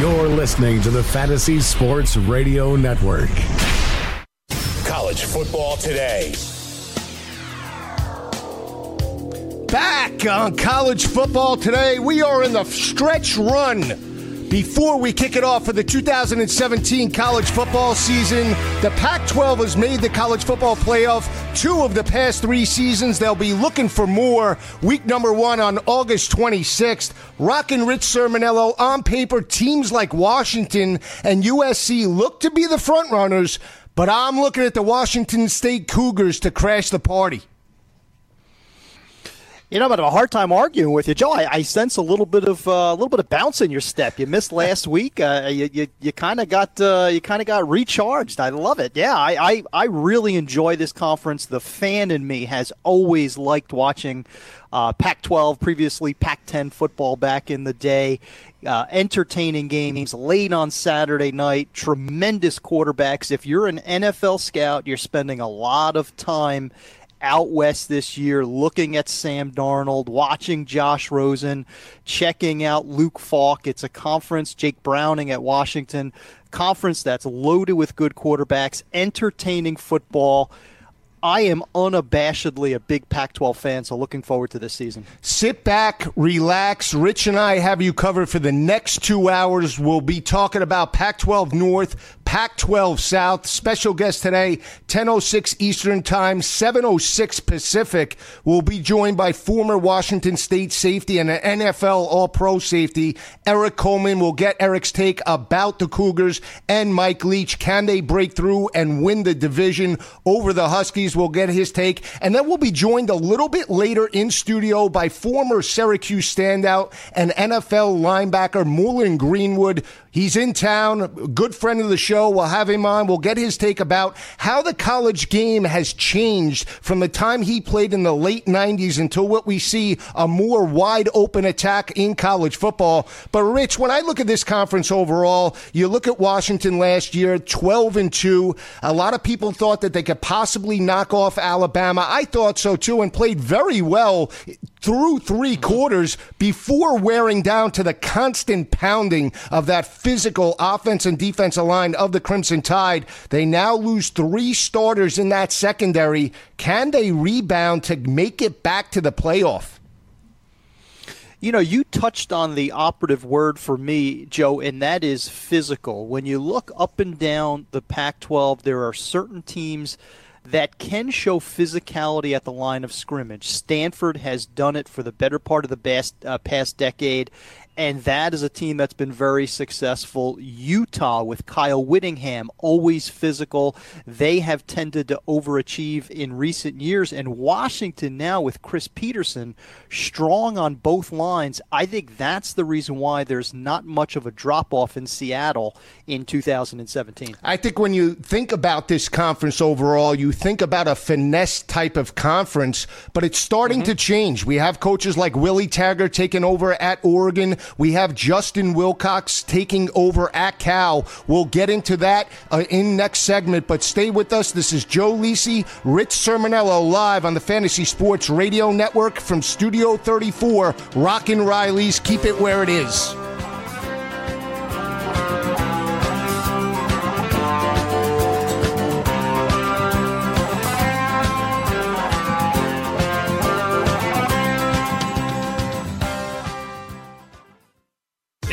You're listening to the Fantasy Sports Radio Network. College football today. Back on college football today, we are in the stretch run before we kick it off for the 2017 college football season, the Pac 12 has made the college football playoff two of the past three seasons. They'll be looking for more. Week number one on August 26th. Rockin' Rich Cirminiello On paper, teams like Washington and USC look to be the frontrunners, but I'm looking at the Washington State Cougars to crash the party. You know, but I have a hard time arguing with you, Joe. I, I sense a little bit of uh, a little bit of bounce in your step. You missed last week. Uh, you you, you kind of got uh, you kind of got recharged. I love it. Yeah, I, I I really enjoy this conference. The fan in me has always liked watching uh, Pac-12, previously Pac-10 football back in the day. Uh, entertaining games late on Saturday night. Tremendous quarterbacks. If you're an NFL scout, you're spending a lot of time out west this year, looking at Sam Darnold, watching Josh Rosen, checking out Luke Falk. It's a conference, Jake Browning at Washington, conference that's loaded with good quarterbacks, entertaining football. I am unabashedly a big Pac 12 fan, so looking forward to this season. Sit back, relax. Rich and I have you covered for the next two hours. We'll be talking about Pac 12 North, Pac 12 South. Special guest today, 10.06 Eastern Time, 7.06 Pacific. We'll be joined by former Washington State safety and an NFL All Pro safety, Erik Coleman. We'll get Erik's take about the Cougars and Mike Leach. Can they break through and win the division over the Huskies? We'll get his take. And then we'll be joined a little bit later in studio by former Syracuse standout and NFL linebacker Morlon Greenwood. He's in town, good friend of the show. We'll have him on. We'll get his take about how the college game has changed from the time he played in the late 90s until what we see a more wide open attack in college football. But Rich, when I look at this conference overall, you look at Washington last year, 12 and 2. A lot of people thought that they could possibly knock off Alabama. I thought so too and played very well through three quarters before wearing down to the constant pounding of that physical offense and defensive line of the Crimson Tide. They now lose three starters in that secondary. Can they rebound to make it back to the playoff? You know, you touched on the operative word for me, Joe, and that is physical. When you look up and down the Pac 12, there are certain teams that can show physicality at the line of scrimmage. Stanford has done it for the better part of the past, uh, past decade, and that is a team that's been very successful. Utah with Kyle Whittingham, always physical. They have tended to overachieve in recent years. And Washington now with Chris Petersen, strong on both lines. I think that's the reason why there's not much of a drop off in Seattle in 2017. I think when you think about this conference overall, you think about a finesse type of conference, but it's starting mm-hmm. to change. We have coaches like Willie Taggart taking over at Oregon. We have Justin Wilcox taking over at Cal. We'll get into that uh, in next segment, but stay with us. This is Joe Lisi, Rich Cirminiello live on the Fantasy Sports Radio Network from Studio 34, Rockin' Riley's. Keep it where it is.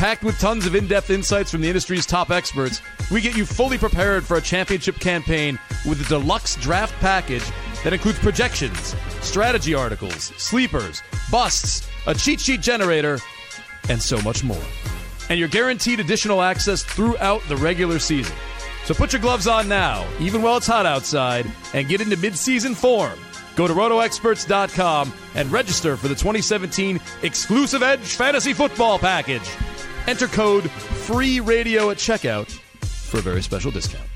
Packed with tons of in depth insights from the industry's top experts, we get you fully prepared for a championship campaign with a deluxe draft package that includes projections, strategy articles, sleepers, busts, a cheat sheet generator, and so much more. And you're guaranteed additional access throughout the regular season. So put your gloves on now, even while it's hot outside, and get into midseason form. Go to rotoexperts.com and register for the 2017 exclusive Edge Fantasy Football Package. Enter code FREE RADIO at checkout for a very special discount.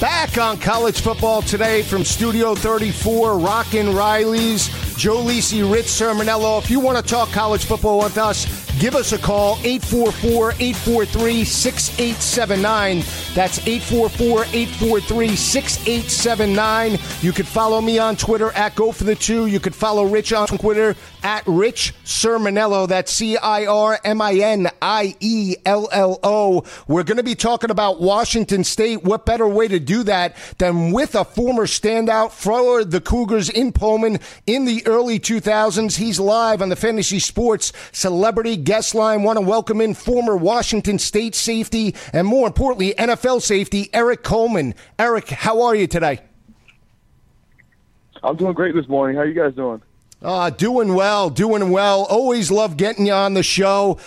Back on college football today from Studio 34, Rockin' Riley's, Joe Lisi, Rich Cirminiello. If you want to talk college football with us, give us a call, 844-843-6879. That's 844-843-6879. You could follow me on Twitter at Go for the Two. You could follow Rich on Twitter at Rich Cirminiello. That's C-I-R-M-I-N-I-E-L-L-O. We're going to be talking about Washington State. What better way to do that than with a former standout for the Cougars in Pullman in the early 2000s? He's live on the Fantasy Sports Celebrity Guest Line. Want to welcome in former Washington State safety and more importantly, NFL safety, Erik Coleman. Erik, how are you today? I'm doing great this morning. How are you guys doing? Uh, doing well, doing well. Always love getting you on the show.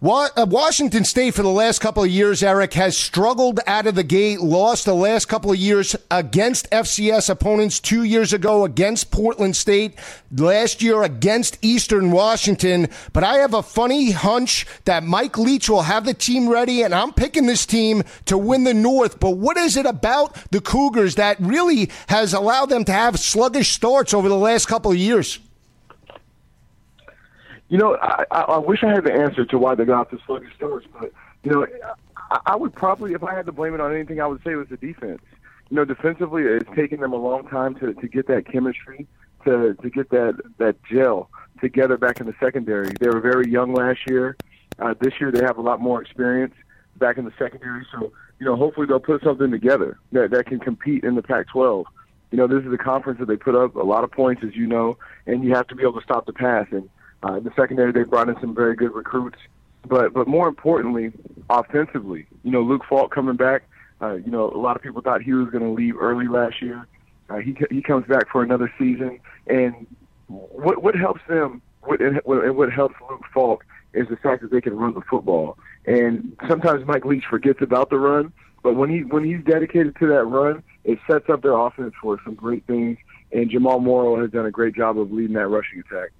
Uh, Washington State for the last couple of years, Erik, has struggled out of the gate, lost the last couple of years against FCS opponents two years ago against Portland State, last year against Eastern Washington. But I have a funny hunch that Mike Leach will have the team ready, and I'm picking this team to win the North. But what is it about the Cougars that really has allowed them to have sluggish starts over the last couple of years? You know, I, I wish I had the answer to why they got the sluggish starts, but you know, I, I would probably, if I had to blame it on anything, I would say it was the defense. You know, defensively, it's taken them a long time to to get that chemistry, to to get that that gel together back in the secondary. They were very young last year. Uh, this year, they have a lot more experience back in the secondary. So, you know, hopefully they'll put something together that that can compete in the Pac-12. You know, this is a conference that they put up a lot of points, as you know, and you have to be able to stop the pass. And uh, the secondary, they brought in some very good recruits, but but more importantly, offensively, you know, Luke Falk coming back. Uh, you know, a lot of people thought he was going to leave early last year. Uh, he he comes back for another season, and what what helps them, what, and what helps Luke Falk is the fact that they can run the football. And sometimes Mike Leach forgets about the run, but when he when he's dedicated to that run, it sets up their offense for some great things. And Jamal Morrow has done a great job of leading that rushing attack.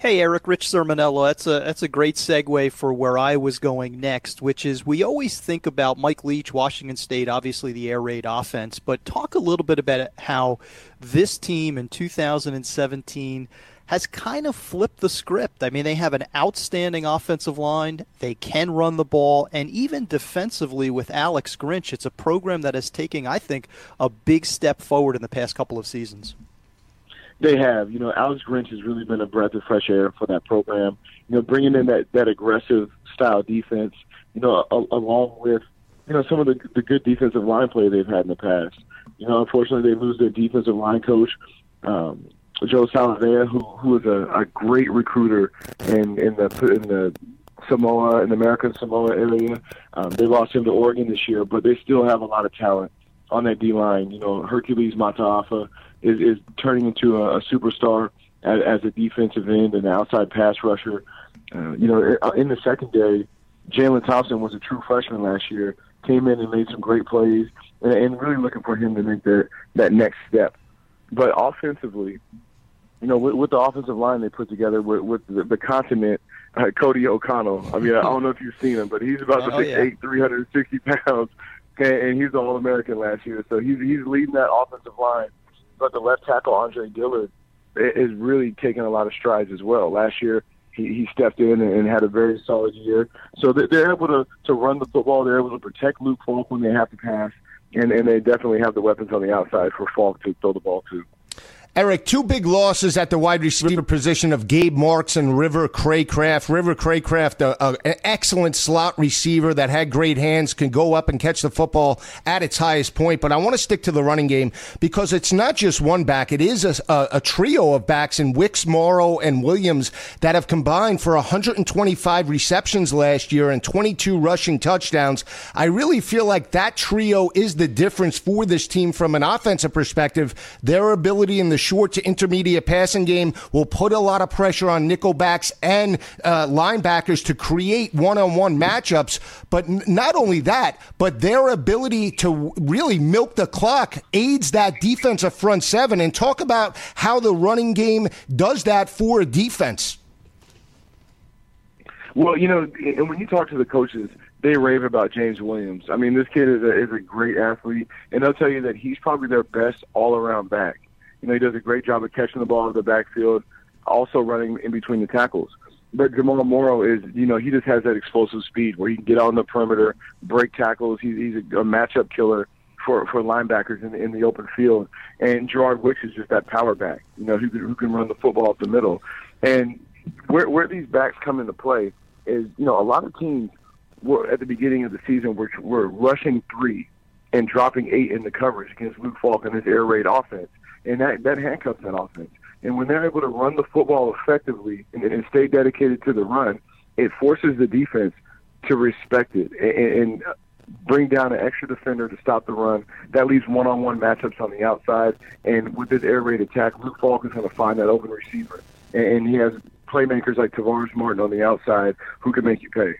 Hey, Erik, Rich Cirminiello. That's a that's a great segue for where I was going next, which is we always think about Mike Leach, Washington State, obviously the air raid offense, but talk a little bit about how this team in 2017 has kind of flipped the script. I mean, they have an outstanding offensive line. They can run the ball, and even defensively with Alex Grinch, it's a program that is taking, I think, a big step forward in the past couple of seasons. They have. You know, Alex Grinch has really been a breath of fresh air for that program. You know, bringing in that that aggressive style defense. You know, a, along with you know some of the the good defensive line play they've had in the past. You know, unfortunately, they lose their defensive line coach. Um, Joe Salavea, who who is a, a great recruiter in in the in the Samoa in the American Samoa area. Um, they lost him to Oregon this year, but they still have a lot of talent on that D line. You know, Hercules Mataafa is, is turning into a, a superstar as, as a defensive end and outside pass rusher. Uh, you know, in the secondary, Jalen Thompson was a true freshman last year. Came in and made some great plays, and, and really looking for him to make that that next step. But offensively, you know, with, with the offensive line they put together with, with the, the continent, uh, Cody O'Connell. I mean, I don't know if you've seen him, but he's about oh, yeah. 6'8", 360 pounds, and, and he's All American last year. So he's he's leading that offensive line but the left tackle Andre Dillard is really taking a lot of strides as well. Last year, he, he stepped in and had a very solid year. So they're able to to run the football. They're able to protect Luke Falk when they have to pass, and and they definitely have the weapons on the outside for Falk to throw the ball to. Erik, two big losses at the wide receiver position of Gabe Marks and River Cracraft. River a, a, an excellent slot receiver that had great hands, can go up and catch the football at its highest point. But I want to stick to the running game because it's not just one back; it is a, a, a trio of backs in Wicks, Morrow, and Williams that have combined for 125 receptions last year and 22 rushing touchdowns. I really feel like that trio is the difference for this team from an offensive perspective. Their ability in the short to intermediate passing game will put a lot of pressure on nickelbacks and uh, linebackers to create one-on-one matchups. But n- not only that, but their ability to really milk the clock aids that defensive front seven. And talk about how the running game does that for a defense. Well, you know, and when you talk to the coaches, they rave about James Williams. I mean, this kid is a, is a great athlete, and they'll tell you that he's probably their best all-around back. You know, he does a great job of catching the ball out of the backfield, also running in between the tackles. But Jamal Morrow is, you know, he just has that explosive speed where he can get out on the perimeter, break tackles. He's, he's a, a matchup killer for for linebackers in, in the open field. And Gerard Wicks is just that power back, you know, who can, who can run the football up the middle. And where where these backs come into play is, you know, a lot of teams were at the beginning of the season were were rushing three and dropping eight in the coverage against Luke Falk and his air raid offense, and that that handcuffs that offense. And when they're able to run the football effectively and, and stay dedicated to the run, it forces the defense to respect it and, and bring down an extra defender to stop the run. That leaves one-on-one matchups on the outside. And with this air raid attack, Luke Falk is going to find that open receiver, and he has playmakers like Tavares Martin on the outside who can make you pay.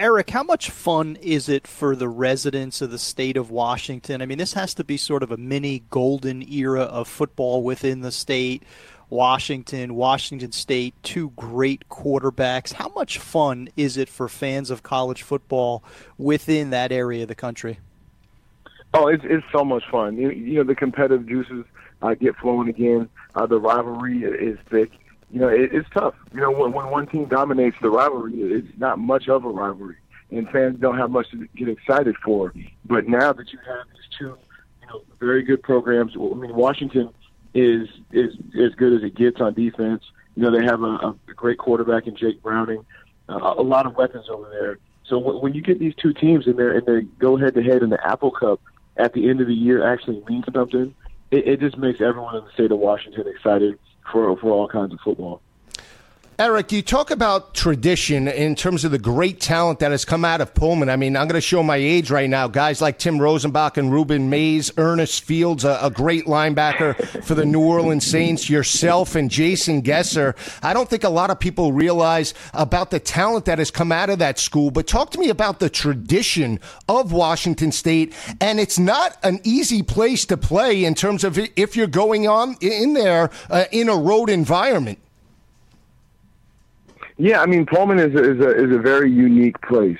Erik, how much fun is it for the residents of the state of Washington? I mean, this has to be sort of a mini golden era of football within the state. Washington, Washington State, two great quarterbacks. How much fun is it for fans of college football within that area of the country? Oh, it's it's so much fun. You, you know, the competitive juices uh, get flowing again. Uh, the rivalry is thick you know, it, it's tough. You know, when, when one team dominates the rivalry, it's not much of a rivalry, and fans don't have much to get excited for. But now that you have these two, you know, very good programs, I mean, Washington is is as good as it gets on defense. You know, they have a, a great quarterback in Jake Browning, uh, a lot of weapons over there. So when, when you get these two teams in there and they go head to head in the Apple Cup at the end of the year, actually means something. It, it just makes everyone in the state of Washington excited for for all kinds of football. Erik, you talk about tradition in terms of the great talent that has come out of Pullman. I mean, I'm going to show my age right now. Guys like Timm Rosenbach and Rueben Mayes, Ernest Fields, a, a, great linebacker for the New Orleans Saints, yourself and Jason Gesser. I don't think a lot of people realize about the talent that has come out of that school, but talk to me about the tradition of Washington State. And it's not an easy place to play in terms of if you're going on in there uh, in a road environment. Yeah, I mean Pullman is a, is a is a very unique place.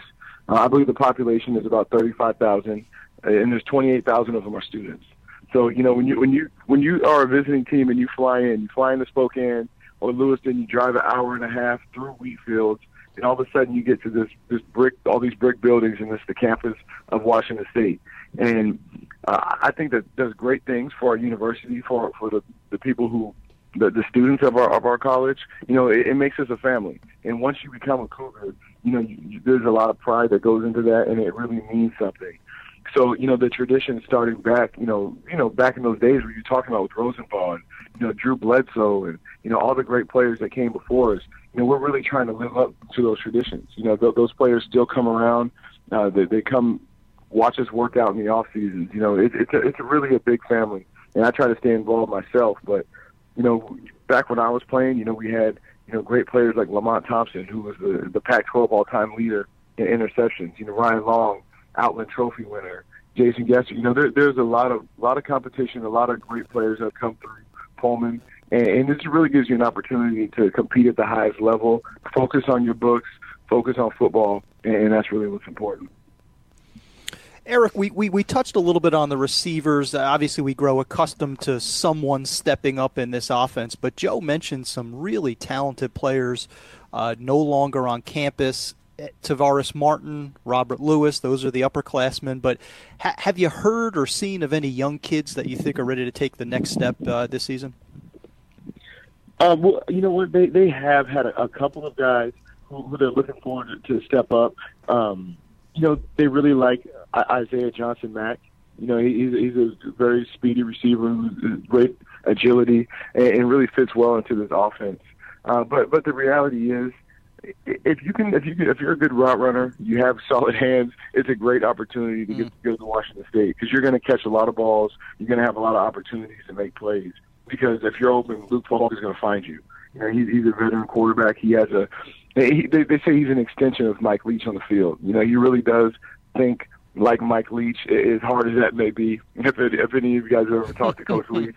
Uh, I believe the population is about thirty five thousand, and there's twenty eight thousand of them are students. So you know when you when you when you are a visiting team and you fly in, you fly into Spokane or Lewiston, you drive an hour and a half through Wheatfields, and all of a sudden you get to this this brick all these brick buildings and this the campus of Washington State. And uh, I think that does great things for our university for for the the people who the, the students of our of our college, you know, it, it makes us a family. And once you become a Cougar, you know, you, there's a lot of pride that goes into that, and it really means something. So, you know, the tradition starting back, you know, you know, back in those days where you're talking about with Rosenbach, you know, Drew Bledsoe, and you know, all the great players that came before us. You know, we're really trying to live up to those traditions. You know, th- those players still come around. Uh, they, they come watch us work out in the off seasons. You know, it, it's a, it's a really a big family, and I try to stay involved myself. But you know, back when I was playing, you know, we had, you know, great players like Lamont Thompson, who was the, the Pac-12 all-time leader in interceptions. You know, Rien Long, Outland Trophy winner, Jason Gesser. You know, there, there's a lot of lot of competition, a lot of great players that have come through Pullman, and, and this really gives you an opportunity to compete at the highest level, focus on your books, focus on football, and, and that's really what's important. Erik, we, we, we touched a little bit on the receivers. Uh, obviously, we grow accustomed to someone stepping up in this offense, but Joe mentioned some really talented players uh, no longer on campus. Eh, Tavares Martin, Robert Lewis, those are the upperclassmen. But ha- have you heard or seen of any young kids that you think are ready to take the next step uh, this season? Uh, well, you know what? They, they have had a, a couple of guys who, who they're looking forward to, to step up. Um, you know, they really like Isaiah Johnson Mack. You know, he's he's a very speedy receiver, great agility, and, really fits well into this offense. Uh, but but the reality is, if you can if you can, if you're a good route runner, you have solid hands. It's a great opportunity to get to go to Washington State because you're going to catch a lot of balls. You're going to have a lot of opportunities to make plays. Because if you're open, Luke Falk is going to find you. You know, he's he's a veteran quarterback. He has a they, they, they say he's an extension of Mike Leach on the field. You know, he really does think like Mike Leach, as hard as that may be. If, it, if any of you guys have ever talked to Coach Leach,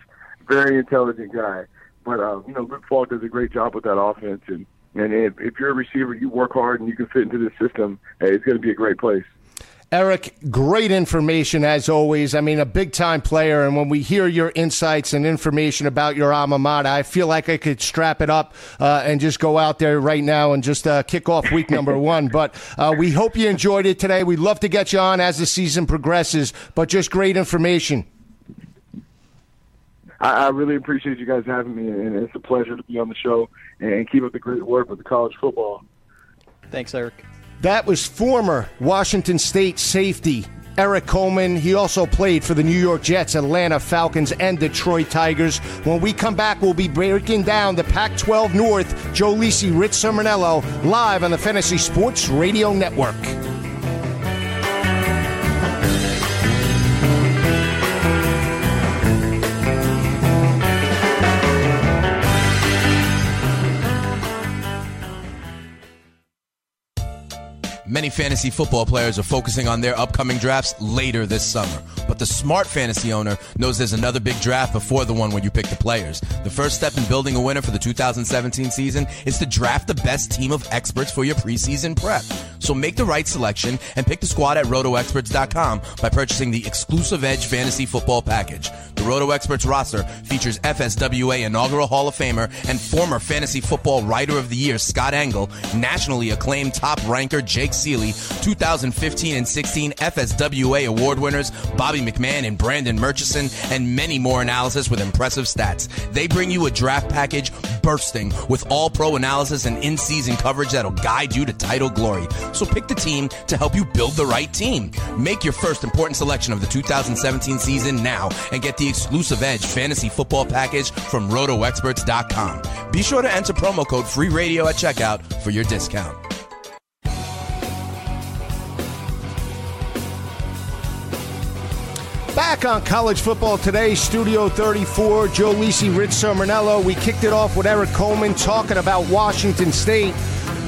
very intelligent guy. But uh, you know, Luke Falk does a great job with that offense, and And if, if you're a receiver, you work hard and you can fit into this system, hey, it's going to be a great place. Erik, great information as always. I mean, a big time player. And when we hear your insights and information about your alma mater, I feel like I could strap it up uh, and just go out there right now and just uh, kick off week number one. But uh, we hope you enjoyed it today. We'd love to get you on as the season progresses, but just great information. I, I really appreciate you guys having me, and it's a pleasure to be on the show and keep up the great work with the college football. Thanks, Erik. That was former Washington State safety Erik Coleman. He also played for the New York Jets, Atlanta Falcons, and Detroit Tigers. When we come back, we'll be breaking down the Pac 12 North. Joe Lisi, Rich Cirminiello, live on the Fantasy Sports Radio Network. Many fantasy football players are focusing on their upcoming drafts later this summer. But the smart fantasy owner knows there's another big draft before the one where you pick the players. The first step in building a winner for the 2017 season is to draft the best team of experts for your preseason prep. So make the right selection and pick the squad at rotoexperts.com by purchasing the exclusive Edge Fantasy Football Package. The Roto Experts roster features FSWA inaugural Hall of Famer and former Fantasy Football Writer of the Year Scott Engel, nationally acclaimed top ranker Jake Ciely, 2015 and 16 FSWA award winners Bobby McMahon and Brandon Murchison, and many more analysis with impressive stats. They bring you a draft package bursting with all pro analysis and in season coverage that'll guide you to title glory. So pick the team to help you build the right team. Make your first important selection of the 2017 season now and get the exclusive Edge fantasy football package from rotoexperts.com. Be sure to enter promo code FREERADIO at checkout for your discount. Back on college football today, Studio 34, Joe Lisi, Rich Cirminiello. We kicked it off with Erik Coleman talking about Washington State.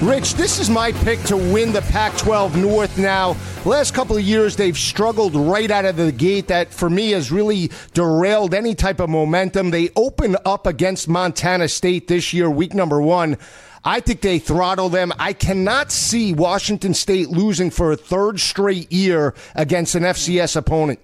Rich, this is my pick to win the Pac 12 North now. Last couple of years, they've struggled right out of the gate. That, for me, has really derailed any type of momentum. They open up against Montana State this year, week number one. I think they throttle them. I cannot see Washington State losing for a third straight year against an FCS opponent.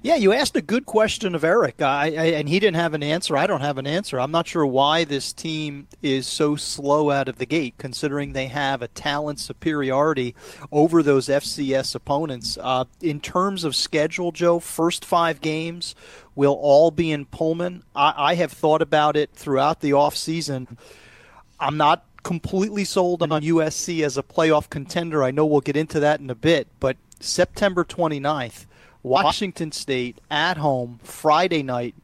Yeah, you asked a good question of Erik, I, I, and he didn't have an answer. I don't have an answer. I'm not sure why this team is so slow out of the gate, considering they have a talent superiority over those FCS opponents. Uh, in terms of schedule, Joe, first five games will all be in Pullman. I, I have thought about it throughout the offseason. I'm not completely sold on USC as a playoff contender. I know we'll get into that in a bit, but September 29th Washington State at home Friday night,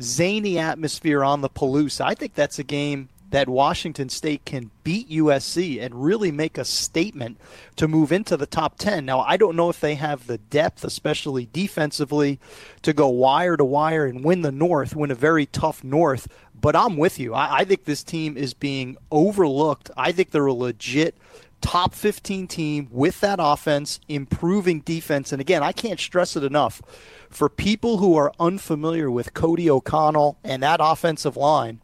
zany atmosphere on the Palouse. I think that's a game that Washington State can beat USC and really make a statement to move into the top 10. Now, I don't know if they have the depth, especially defensively, to go wire to wire and win the North, win a very tough North, but I'm with you. I, I think this team is being overlooked. I think they're a legit top 15 team with that offense, improving defense. And again, I can't stress it enough. For people who are unfamiliar with Cody O'Connell and that offensive line,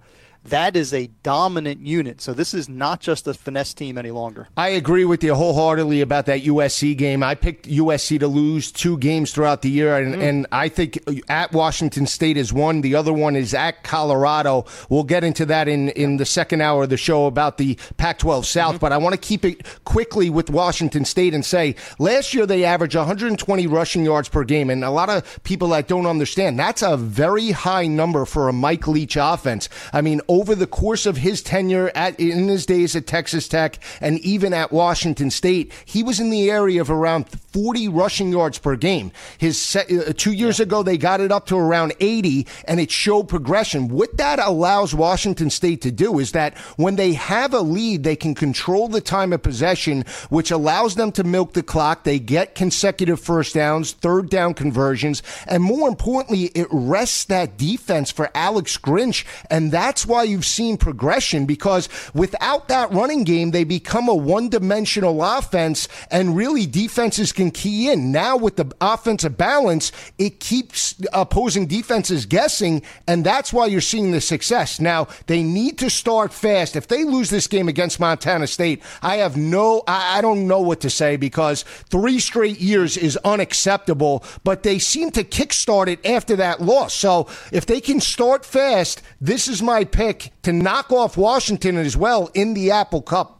that is a dominant unit. So this is not just a finesse team any longer. I agree with you wholeheartedly about that USC game. I picked USC to lose two games throughout the year, and, mm. and I think at Washington State is one. The other one is at Colorado. We'll get into that in, in the second hour of the show about the Pac 12 South, mm-hmm. but I want to keep it quickly with Washington State and say last year they averaged 120 rushing yards per game, and a lot of people that don't understand that's a very high number for a Mike Leach offense. I mean, over the course of his tenure at in his days at Texas Tech and even at Washington State, he was in the area of around 40 rushing yards per game. His uh, two years yeah. ago, they got it up to around 80, and it showed progression. What that allows Washington State to do is that when they have a lead, they can control the time of possession, which allows them to milk the clock. They get consecutive first downs, third down conversions, and more importantly, it rests that defense for Alex Grinch, and that's why you've seen progression because without that running game, they become a one dimensional offense and really defenses can key in. Now with the offensive balance, it keeps opposing defenses guessing, and that's why you're seeing the success. Now, they need to start fast. If they lose this game against Montana State, I have no, I, don't know what to say because three straight years is unacceptable, but they seem to kickstart it after that loss. So if they can start fast, this is my pick to knock off Washington as well in the Apple Cup.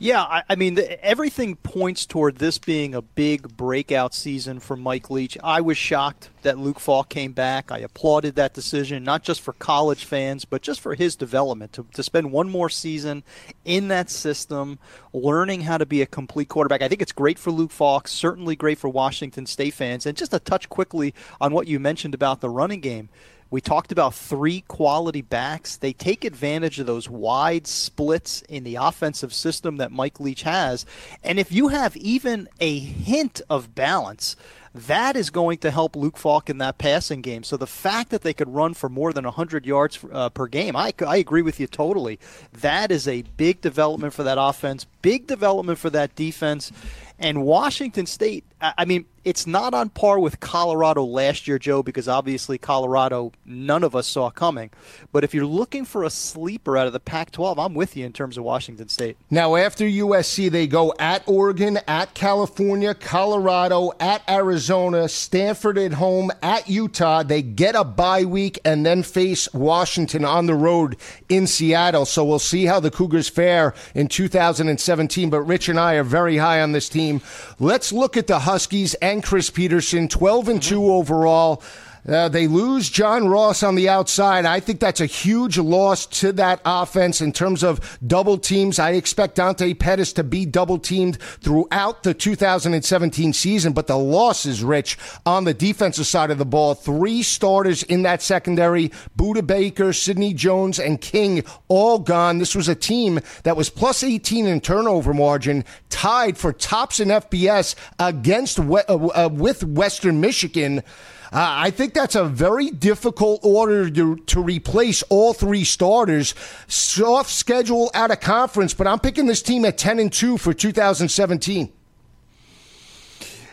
Yeah, I, I mean, the, everything points toward this being a big breakout season for Mike Leach. I was shocked that Luke Falk came back. I applauded that decision, not just for college fans, but just for his development to, to spend one more season in that system, learning how to be a complete quarterback. I think it's great for Luke Falk, certainly great for Washington State fans. And just to touch quickly on what you mentioned about the running game. We talked about three quality backs. They take advantage of those wide splits in the offensive system that Mike Leach has. And if you have even a hint of balance, that is going to help Luke Falk in that passing game. So the fact that they could run for more than 100 yards uh, per game, I, I agree with you totally. That is a big development for that offense, big development for that defense. And Washington State, I mean, it's not on par with Colorado last year, Joe, because obviously Colorado, none of us saw coming. But if you're looking for a sleeper out of the Pac 12, I'm with you in terms of Washington State. Now, after USC, they go at Oregon, at California, Colorado, at Arizona, Stanford at home, at Utah. They get a bye week and then face Washington on the road in Seattle. So we'll see how the Cougars fare in 2017. But Rich and I are very high on this team. Let's look at the Huskies Chris Petersen, 12 and 2 overall. Uh, they lose John Ross on the outside. I think that's a huge loss to that offense in terms of double teams. I expect Dante Pettis to be double teamed throughout the 2017 season, but the loss is rich on the defensive side of the ball. Three starters in that secondary Budda Baker, Sidney Jones, and King all gone. This was a team that was plus 18 in turnover margin, tied for tops in FBS against uh, uh, with Western Michigan. Uh, I think that's a very difficult order to, to replace all three starters. Soft schedule out of conference, but I'm picking this team at 10 and 2 for 2017.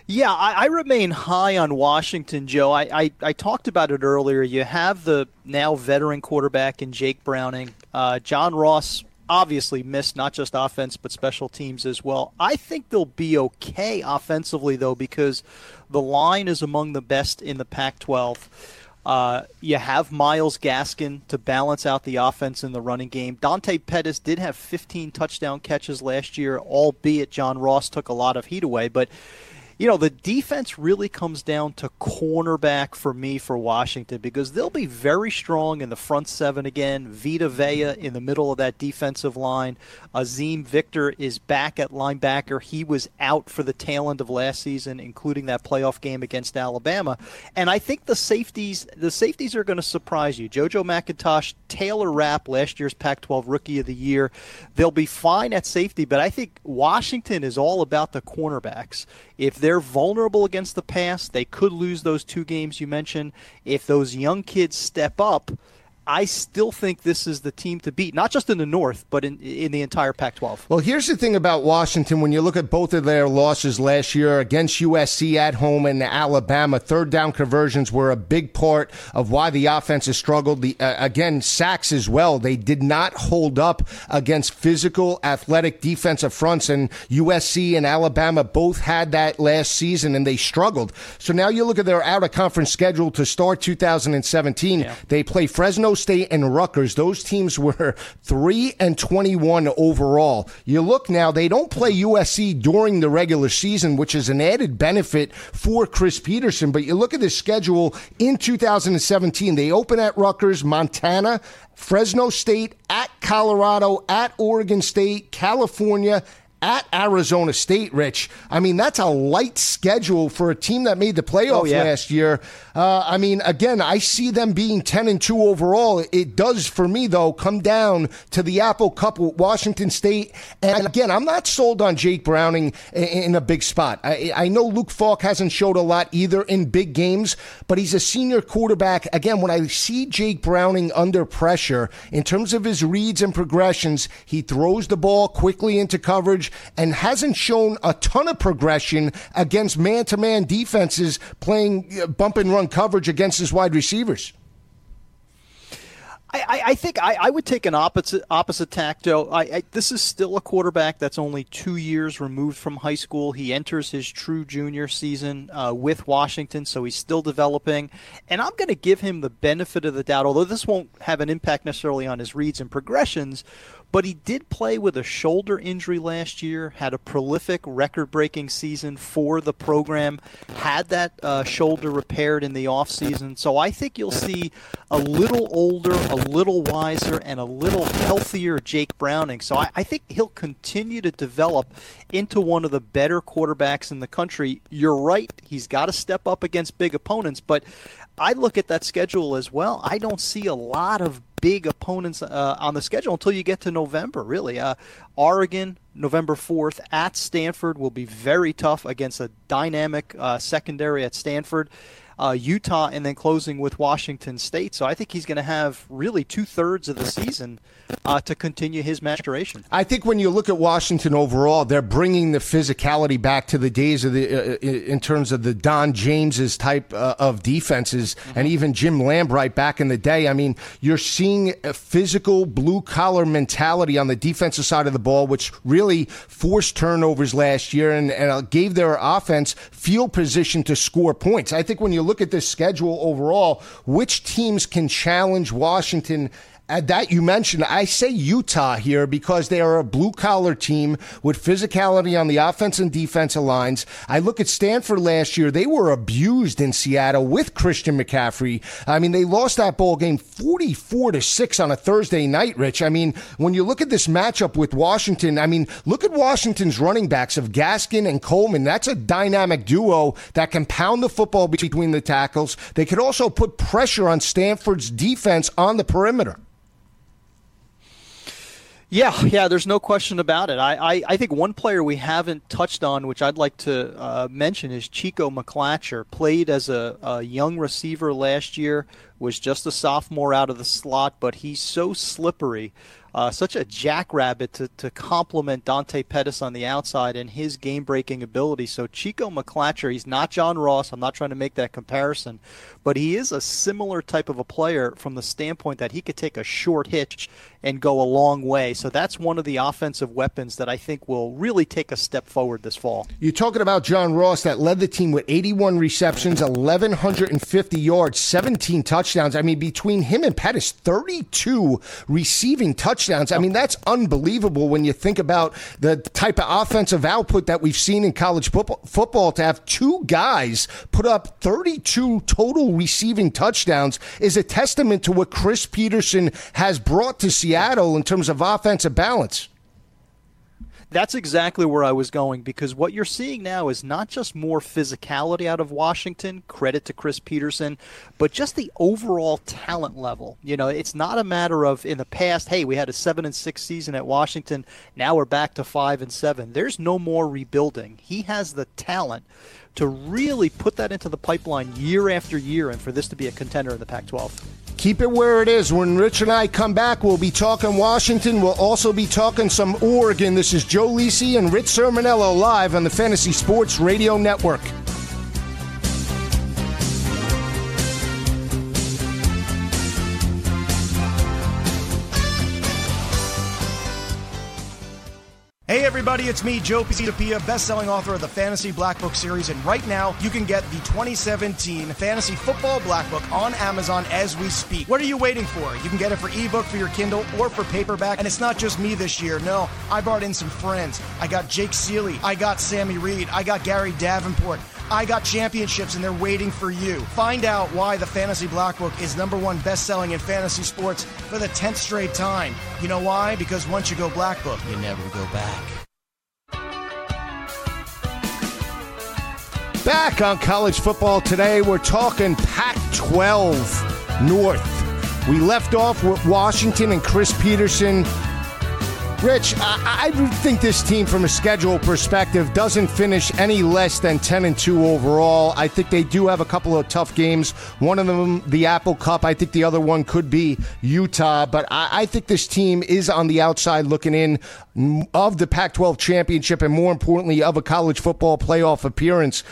Yeah, I, I, remain high on Washington, Joe. I, I, I, talked about it earlier. You have the now veteran quarterback in Jake Browning. Uh, John Ross obviously missed not just offense but special teams as well. I think they'll be okay offensively though because the line is among the best in the Pac-12. Uh, you have Myles Gaskin to balance out the offense in the running game. Dante Pettis did have 15 touchdown catches last year, albeit John Ross took a lot of heat away. But you know, the defense really comes down to cornerback for me for Washington because they'll be very strong in the front seven again. Vita Vea in the middle of that defensive line. Azeem Victor is back at linebacker. He was out for the tail end of last season, including that playoff game against Alabama. And I think the safeties the safeties are going to surprise you. JoJo McIntosh, Taylor Rapp, last year's Pac-12 Rookie of the Year. They'll be fine at safety, but I think Washington is all about the cornerbacks. If they're vulnerable against the pass, they could lose those two games you mentioned. If those young kids step up, I still think this is the team to beat, not just in the North, but in in the entire Pac-12. Well, here's the thing about Washington. When you look at both of their losses last year against USC at home and Alabama, third down conversions were a big part of why the offense has struggled. The uh, again sacks as well. They did not hold up against physical, athletic defensive fronts, and USC and Alabama both had that last season, and they struggled. So now you look at their out of conference schedule to start 2017. Yeah. They play Fresno State and Rutgers, those teams were 3 and 21 overall. You look now, they don't play USC during the regular season, which is an added benefit for Chris Petersen. But you look at the schedule in 2017, they open at Rutgers, Montana, Fresno State, at Colorado, at Oregon State, California, at Arizona State, Rich. I mean, that's a light schedule for a team that made the playoffs Oh, yeah. last year. Uh, I mean, again, I see them being 10 and 2 overall. It does, for me, though, come down to the Apple Cup with Washington State. And again, I'm not sold on Jake Browning in a big spot. I, I know Luke Falk hasn't showed a lot either in big games, but he's a senior quarterback. Again, when I see Jake Browning under pressure, in terms of his reads and progressions, he throws the ball quickly into coverage and hasn't shown a ton of progression against man to man defenses playing uh, bump and run coverage against his wide receivers. I, I, think I, I would take an opposite opposite tack. I, I, this is still a quarterback that's only two years removed from high school. He enters his true junior season uh, with Washington, so he's still developing. And I'm going to give him the benefit of the doubt, although this won't have an impact necessarily on his reads and progressions. But he did play with a shoulder injury last year, had a prolific record breaking season for the program, had that uh, shoulder repaired in the offseason. So I think you'll see a little older, a little wiser, and a little healthier Jake Browning. So I, I think he'll continue to develop into one of the better quarterbacks in the country. You're right, he's got to step up against big opponents, but I look at that schedule as well. I don't see a lot of big opponents uh, on the schedule until you get to November, really. Uh, Oregon, November 4th, at Stanford will be very tough against a dynamic uh, secondary at Stanford. Uh, Utah, and then closing with Washington State. So I think he's going to have really two thirds of the season uh, to continue his maturation. I think when you look at Washington overall, they're bringing the physicality back to the days of the uh, in terms of the Don James's type uh, of defenses, and even Jim Lambright back in the day. I mean, you're seeing a physical blue collar mentality on the defensive side of the ball, which really forced turnovers last year and, and uh, gave their offense field position to score points. I think when you look at this schedule overall, which teams can challenge Washington? Uh, that you mentioned, I say Utah here because they are a blue collar team with physicality on the offense and defensive lines. I look at Stanford last year; they were abused in Seattle with Christian McCaffrey. I mean, they lost that ball game forty-four to six on a Thursday night. Rich, I mean, when you look at this matchup with Washington, I mean, look at Washington's running backs of Gaskin and Coleman. That's a dynamic duo that can pound the football between the tackles. They could also put pressure on Stanford's defense on the perimeter. Yeah, yeah, there's no question about it. I, I, I think one player we haven't touched on, which I'd like to uh, mention, is Chico McClatcher. Played as a, a young receiver last year, was just a sophomore out of the slot, but he's so slippery. Uh, such a jackrabbit to, to complement Dante Pettis on the outside and his game breaking ability. So, Chico McClatcher, he's not John Ross. I'm not trying to make that comparison, but he is a similar type of a player from the standpoint that he could take a short hitch and go a long way. So, that's one of the offensive weapons that I think will really take a step forward this fall. You're talking about John Ross that led the team with 81 receptions, 1,150 yards, 17 touchdowns. I mean, between him and Pettis, 32 receiving touchdowns. I mean, that's unbelievable when you think about the type of offensive output that we've seen in college football, football to have two guys put up 32 total receiving touchdowns is a testament to what Chris Petersen has brought to Seattle in terms of offensive balance. That's exactly where I was going because what you're seeing now is not just more physicality out of Washington, credit to Chris Petersen, but just the overall talent level. You know, it's not a matter of in the past, hey, we had a 7 and 6 season at Washington, now we're back to 5 and 7. There's no more rebuilding. He has the talent to really put that into the pipeline year after year and for this to be a contender in the Pac-12. Keep it where it is. When Rich and I come back, we'll be talking Washington. We'll also be talking some Oregon. This is Joe Lisi and Rich Cirminiello live on the Fantasy Sports Radio Network. Hey everybody, it's me, Joe Pisapia, best-selling author of the Fantasy Black Book series, and right now you can get the 2017 Fantasy Football Black Book on Amazon as we speak. What are you waiting for? You can get it for ebook for your Kindle or for paperback, and it's not just me this year. No, I brought in some friends. I got Jake Ciely, I got Sammy Reed, I got Gary Davenport. I got championships and they're waiting for you. Find out why the Fantasy Black Book is number one best-selling in fantasy sports for the 10th straight time. You know why? Because once you go Black Book, you never go back. Back on college football today, we're talking Pac 12 North. We left off with Washington and Chris Petersen Rich, I, I think this team, from a schedule perspective, doesn't finish any less than 10 and 2 overall. I think they do have a couple of tough games. One of them, the Apple Cup. I think the other one could be Utah. But I, I think this team is on the outside looking in of the Pac 12 championship and, more importantly, of a college football playoff appearance.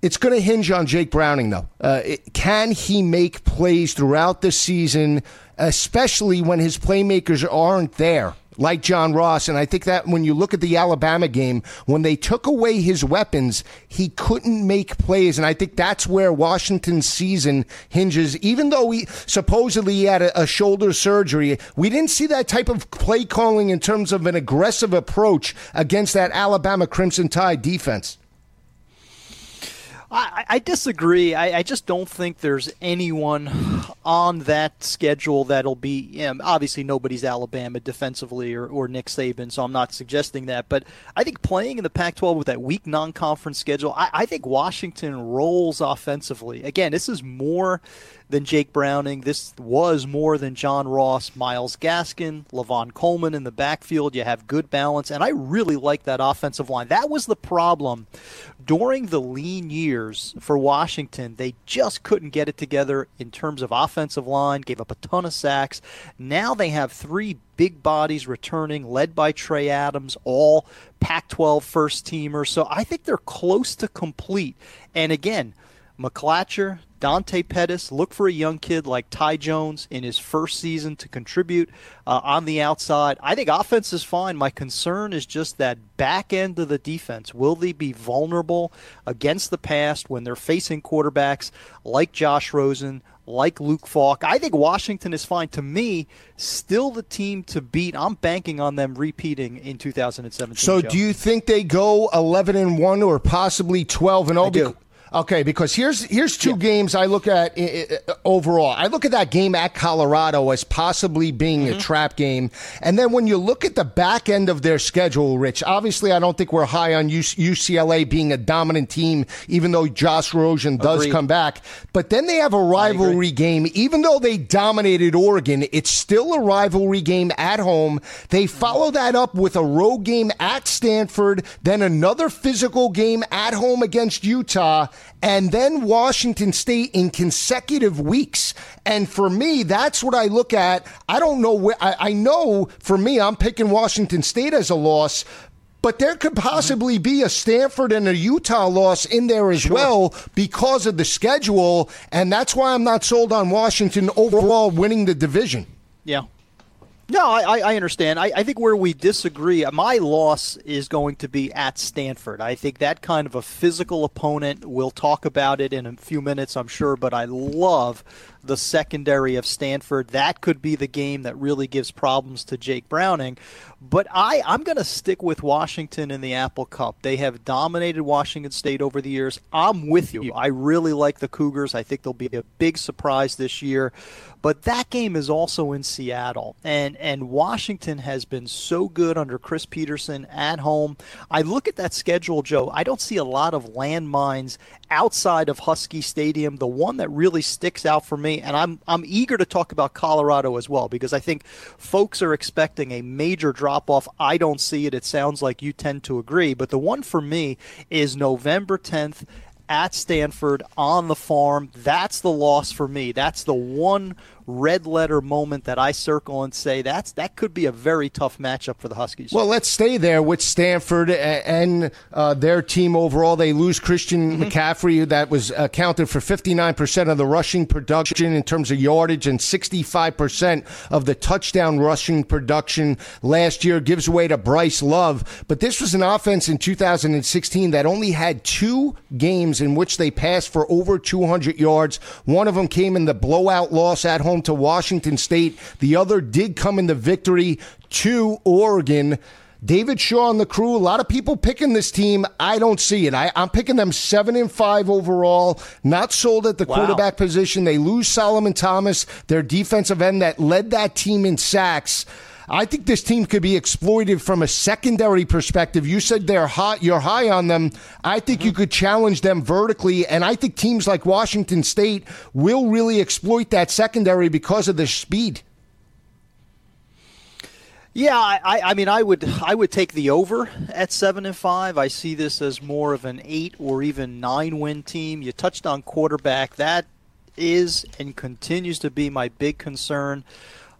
It's going to hinge on Jake Browning, though. Uh, it, can he make plays throughout the season, especially when his playmakers aren't there? Like John Ross. And I think that when you look at the Alabama game, when they took away his weapons, he couldn't make plays. And I think that's where Washington's season hinges. Even though he supposedly he had a, a shoulder surgery, we didn't see that type of play calling in terms of an aggressive approach against that Alabama Crimson Tide defense. I, I disagree. I, I, just don't think there's anyone on that schedule that'll be. You know, obviously, nobody's Alabama defensively or, or Nick Saban, so I'm not suggesting that. But I think playing in the Pac 12 with that weak non conference schedule, I, I think Washington rolls offensively. Again, this is more than Jake Browning. This was more than John Ross, Myles Gaskin, Lavon Coleman in the backfield. You have good balance, and I really like that offensive line. That was the problem during the lean years for Washington. They just couldn't get it together in terms of offensive line, gave up a ton of sacks. Now they have three big bodies returning, led by Trey Adams, all Pac 12 first teamers. So I think they're close to complete. And again, McClatcher, Dante Pettis, look for a young kid like Ty Jones in his first season to contribute uh, on the outside. I think offense is fine. My concern is just that back end of the defense. Will they be vulnerable against the pass when they're facing quarterbacks like Josh Rosen, like Luke Falk? I think Washington is fine. To me, still the team to beat. I'm banking on them repeating in 2017. So, Joe. do you think they go 11 and 1 or possibly 12 and 0? Okay, because here's here's two yeah. games I look at uh, overall. I look at that game at Colorado as possibly being mm-hmm. a trap game, and then when you look at the back end of their schedule, Rich. Obviously, I don't think we're high on UCLA being a dominant team, even though Josh Rosen does Agreed. come back. But then they have a rivalry game, even though they dominated Oregon. It's still a rivalry game at home. They follow that up with a road game at Stanford, then another physical game at home against Utah and then Washington State in consecutive weeks. And for me, that's what I look at. I don't know where I, I know for me, I'm picking Washington State as a loss, but there could possibly be a Stanford and a Utah loss in there as sure. well because of the schedule. And that's why I'm not sold on Washington overall winning the division. Yeah. No, I, I understand. I, I, think where we disagree, my loss is going to be at Stanford. I think that kind of a physical opponent, we'll talk about it in a few minutes, I'm sure, but I love the secondary of Stanford. That could be the game that really gives problems to Jake Browning. But I, I'm going to stick with Washington in the Apple Cup. They have dominated Washington State over the years. I'm with you. I really like the Cougars. I think they'll be a big surprise this year. But that game is also in Seattle. And, and Washington has been so good under Chris Petersen at home. I look at that schedule, Joe. I don't see a lot of landmines outside of Husky Stadium. The one that really sticks out for me and I'm I'm eager to talk about Colorado as well because I think folks are expecting a major drop off. I don't see it. It sounds like you tend to agree, but the one for me is November 10th at Stanford on the farm. That's the loss for me. That's the one red letter moment that I circle and say that's that could be a very tough matchup for the Huskies. Well, let's stay there with Stanford and uh, their team overall. They lose Christian mm-hmm. McCaffrey, that was accounted for 59% of the rushing production in terms of yardage and 65% of the touchdown rushing production last year. Gives way to Bryce Love. But this was an offense in 2016 that only had two games in which they passed for over 200 yards. One of them came in the blowout loss at home home to Washington State. The other did come in the victory to Oregon. David Shaw and the crew. A lot of people picking this team. I don't see it. I, am picking them seven and five overall. Not sold at the wow. quarterback position. They lose Solomon Thomas, their defensive end that led that team in sacks. I think this team could be exploited from a secondary perspective. You said they're hot, you're high on them. I think mm-hmm. you could challenge them vertically, and I think teams like Washington State will really exploit that secondary because of their speed. Yeah, I, I mean, I would I would take the over at seven and five. I see this as more of an eight or even nine win team. You touched on quarterback. That is and continues to be my big concern.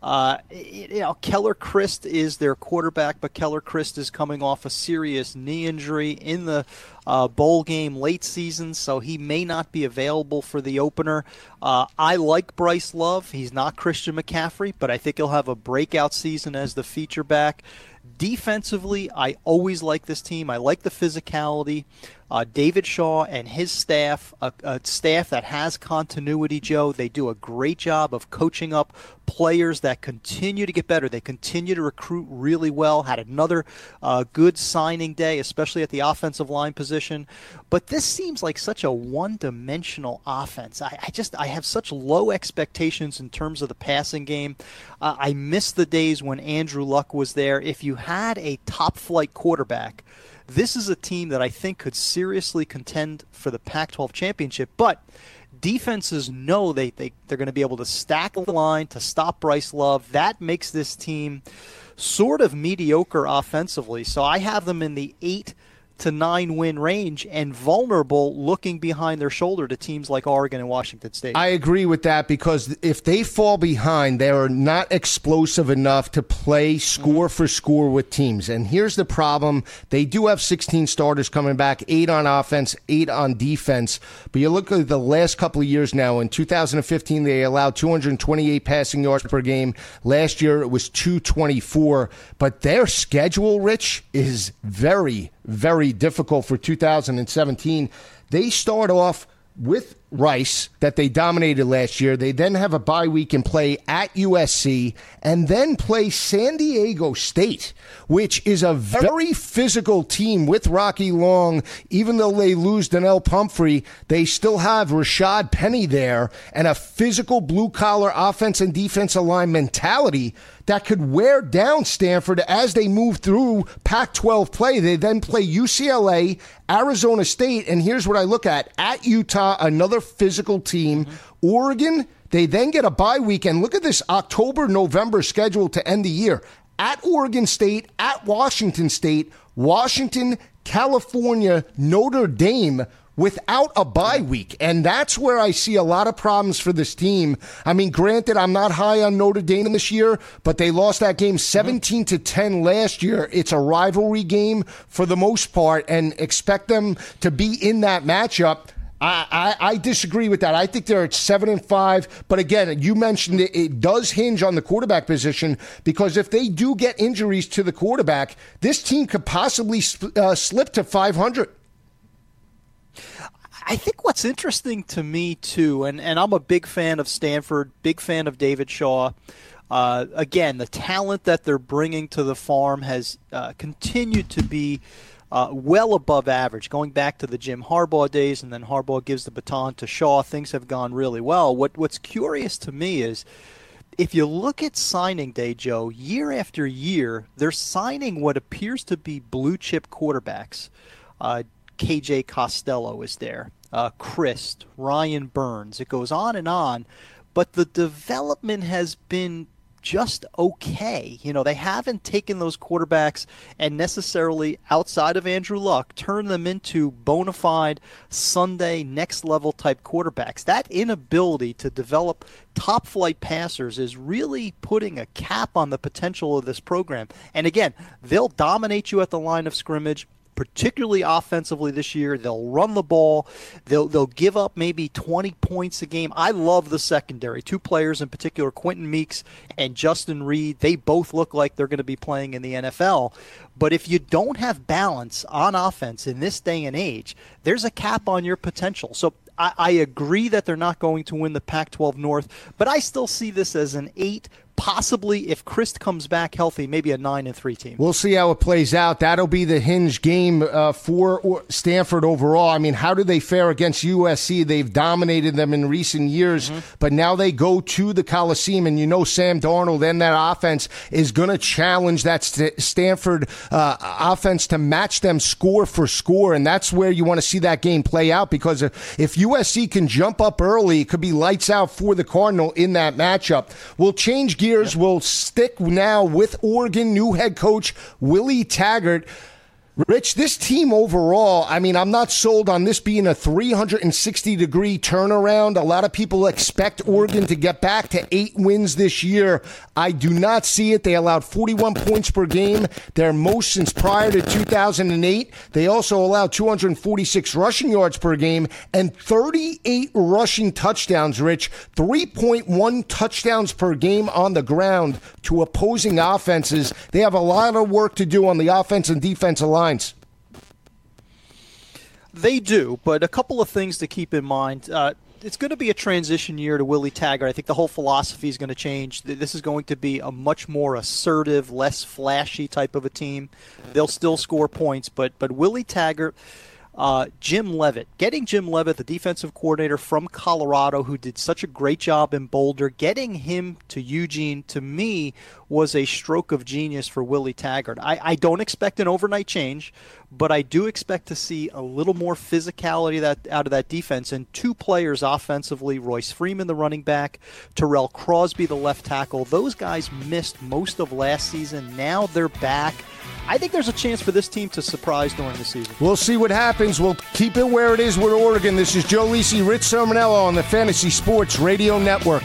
Uh, you know, Keller Chryst is their quarterback, but Keller Chryst is coming off a serious knee injury in the uh, bowl game late season, so he may not be available for the opener. Uh, I like Bryce Love. He's not Christian McCaffrey, but I think he'll have a breakout season as the feature back. Defensively, I always like this team. I like the physicality. Uh, David Shaw and his staff, a, a, staff that has continuity, Joe, they do a great job of coaching up players that continue to get better. They continue to recruit really well. Had another uh, good signing day, especially at the offensive line position. But this seems like such a one-dimensional offense. I, I just I have such low expectations in terms of the passing game. Uh, I miss the days when Andrew Luck was there. If you had a top-flight quarterback this is a team that I think could seriously contend for the Pac 12 championship, but defenses know they, they, they're going to be able to stack the line to stop Bryce Love. That makes this team sort of mediocre offensively. So I have them in the eight to nine win range and vulnerable looking behind their shoulder to teams like Oregon and Washington State. I agree with that because if they fall behind, they are not explosive enough to play score mm-hmm. for score with teams. And here's the problem they do have 16 starters coming back, eight on offense, eight on defense. But you look at the last couple of years now, in 2015, they allowed 228 passing yards per game. Last year, it was 224. But their schedule, Rich, is very, very difficult for 2017. They start off with Rice that they dominated last year. They then have a bye week and play at USC and then play San Diego State, which is a very physical team with Rocky Long. Even though they lose Donnel Pumphrey, they still have Rashaad Penny there and a physical blue collar offense and defensive line mentality that could wear down Stanford as they move through Pac 12 play. They then play UCLA, Arizona State, and here's what I look at at Utah, another physical team. Mm-hmm. Oregon, they then get a bye weekend. Look at this October November schedule to end the year. At Oregon State, at Washington State, Washington, California, Notre Dame without a bye week. And that's where I see a lot of problems for this team. I mean, granted, I'm not high on Notre Dame this year, but they lost that game 17 to 10 last year. It's a rivalry game for the most part and expect them to be in that matchup. I, I, I, disagree with that. I think they're at seven and five. But again, you mentioned it, it does hinge on the quarterback position because if they do get injuries to the quarterback, this team could possibly uh, slip to 500. I think what's interesting to me too, and, and I'm a big fan of Stanford, big fan of David Shaw. Uh, again, the talent that they're bringing to the farm has uh, continued to be uh, well above average. Going back to the Jim Harbaugh days, and then Harbaugh gives the baton to Shaw, things have gone really well. What What's curious to me is if you look at signing day, Joe, year after year, they're signing what appears to be blue chip quarterbacks. Uh, KJ Costello is there, uh, Chryst, Ryan Burns. It goes on and on. But the development has been just okay. You know, they haven't taken those quarterbacks and necessarily outside of Andrew Luck turned them into bona fide Sunday next level type quarterbacks. That inability to develop top flight passers is really putting a cap on the potential of this program. And again, they'll dominate you at the line of scrimmage particularly offensively this year. They'll run the ball. They'll they'll give up maybe 20 points a game. I love the secondary. Two players in particular, Quentin Meeks and Justin Reid. They both look like they're going to be playing in the NFL. But if you don't have balance on offense in this day and age, there's a cap on your potential. So I, I agree that they're not going to win the Pac 12 North, but I still see this as an eight possibly, if Chryst comes back healthy, maybe a nine and three team. We'll see how it plays out. That'll be the hinge game uh, for Stanford overall. I mean, how do they fare against USC? They've dominated them in recent years, mm-hmm. but now they go to the Coliseum, and you know Sam Darnold and that offense is going to challenge that St- Stanford uh, offense to match them score for score, and that's where you want to see that game play out because if USC can jump up early, it could be lights out for the Cardinal in that matchup. We'll change gears. Yep. We'll stick now with Oregon new head coach Willie Taggart. Rich, this team overall, I mean, I'm not sold on this being a 360 degree turnaround. A lot of people expect Oregon to get back to eight wins this year. I do not see it. They allowed 41 points per game, their most since prior to 2008. They also allowed 246 rushing yards per game and 38 rushing touchdowns, Rich. 3.1 touchdowns per game on the ground to opposing offenses. They have a lot of work to do on the offense and defense line lines? They do, but a couple of things to keep in mind. Uh, it's going to be a transition year to Willie Taggart. I think the whole philosophy is going to change. This is going to be a much more assertive, less flashy type of a team. They'll still score points, but but Willie Taggart uh, Jim Leavitt, getting Jim Leavitt, the defensive coordinator from Colorado, who did such a great job in Boulder, getting him to Eugene, to me, was a stroke of genius for Willie Taggart. I, I don't expect an overnight change, but I do expect to see a little more physicality that out of that defense and two players offensively: Royce Freeman, the running back, Tyrell Crosby, the left tackle. Those guys missed most of last season. Now they're back. I think there's a chance for this team to surprise during the season. We'll see what happens. We'll keep it where it is with Oregon. This is Joe Lisi, Rich Cirminiello on the Fantasy Sports Radio Network.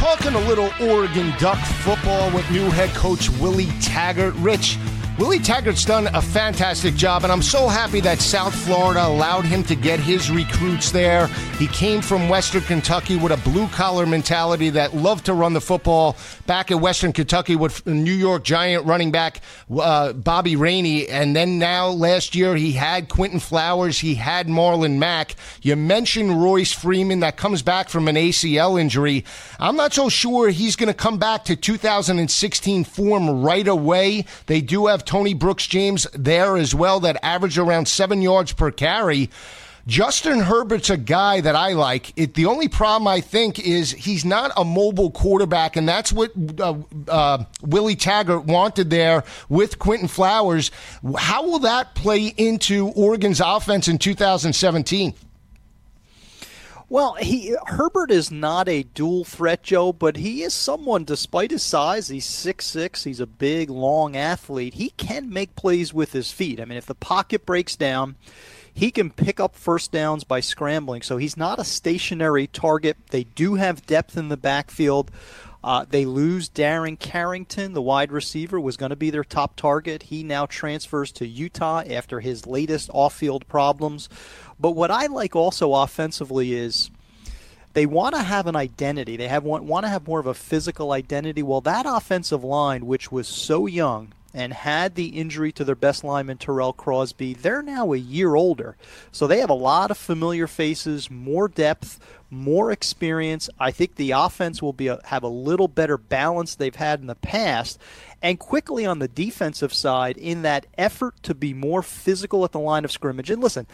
talking a little Oregon Duck football with new head coach Willie Taggart. Rich, Willie Taggart's done a fantastic job, and I'm so happy that South Florida allowed him to get his recruits there. He came from Western Kentucky with a blue collar mentality that loved to run the football. Back at Western Kentucky with New York Giant running back uh, Bobby Rainey, and then now last year he had Quinton Flowers, he had Marlon Mack. You mentioned Royce Freeman that comes back from an ACL injury. I'm not so sure he's going to come back to 2016 form right away. They do have Tony Brooks James there as well that averaged around seven yards per carry. Justin Herbert's a guy that I like. It, the only problem I think is he's not a mobile quarterback, and that's what uh, uh, Willie Taggart wanted there with Quinton Flowers. How will that play into Oregon's offense in 2017? Well, he Herbert is not a dual threat, Joe, but he is someone. Despite his size, he's six six. He's a big, long athlete. He can make plays with his feet. I mean, if the pocket breaks down, he can pick up first downs by scrambling. So he's not a stationary target. They do have depth in the backfield. Uh, they lose Darren Carrington, the wide receiver, was going to be their top target. He now transfers to Utah after his latest off field problems. But what I like also offensively is they want to have an identity. They have want, want to have more of a physical identity. Well, that offensive line, which was so young and had the injury to their best lineman Tyrell Crosby, they're now a year older. So they have a lot of familiar faces, more depth, more experience. I think the offense will be a, have a little better balance they've had in the past. And quickly on the defensive side, in that effort to be more physical at the line of scrimmage. And listen,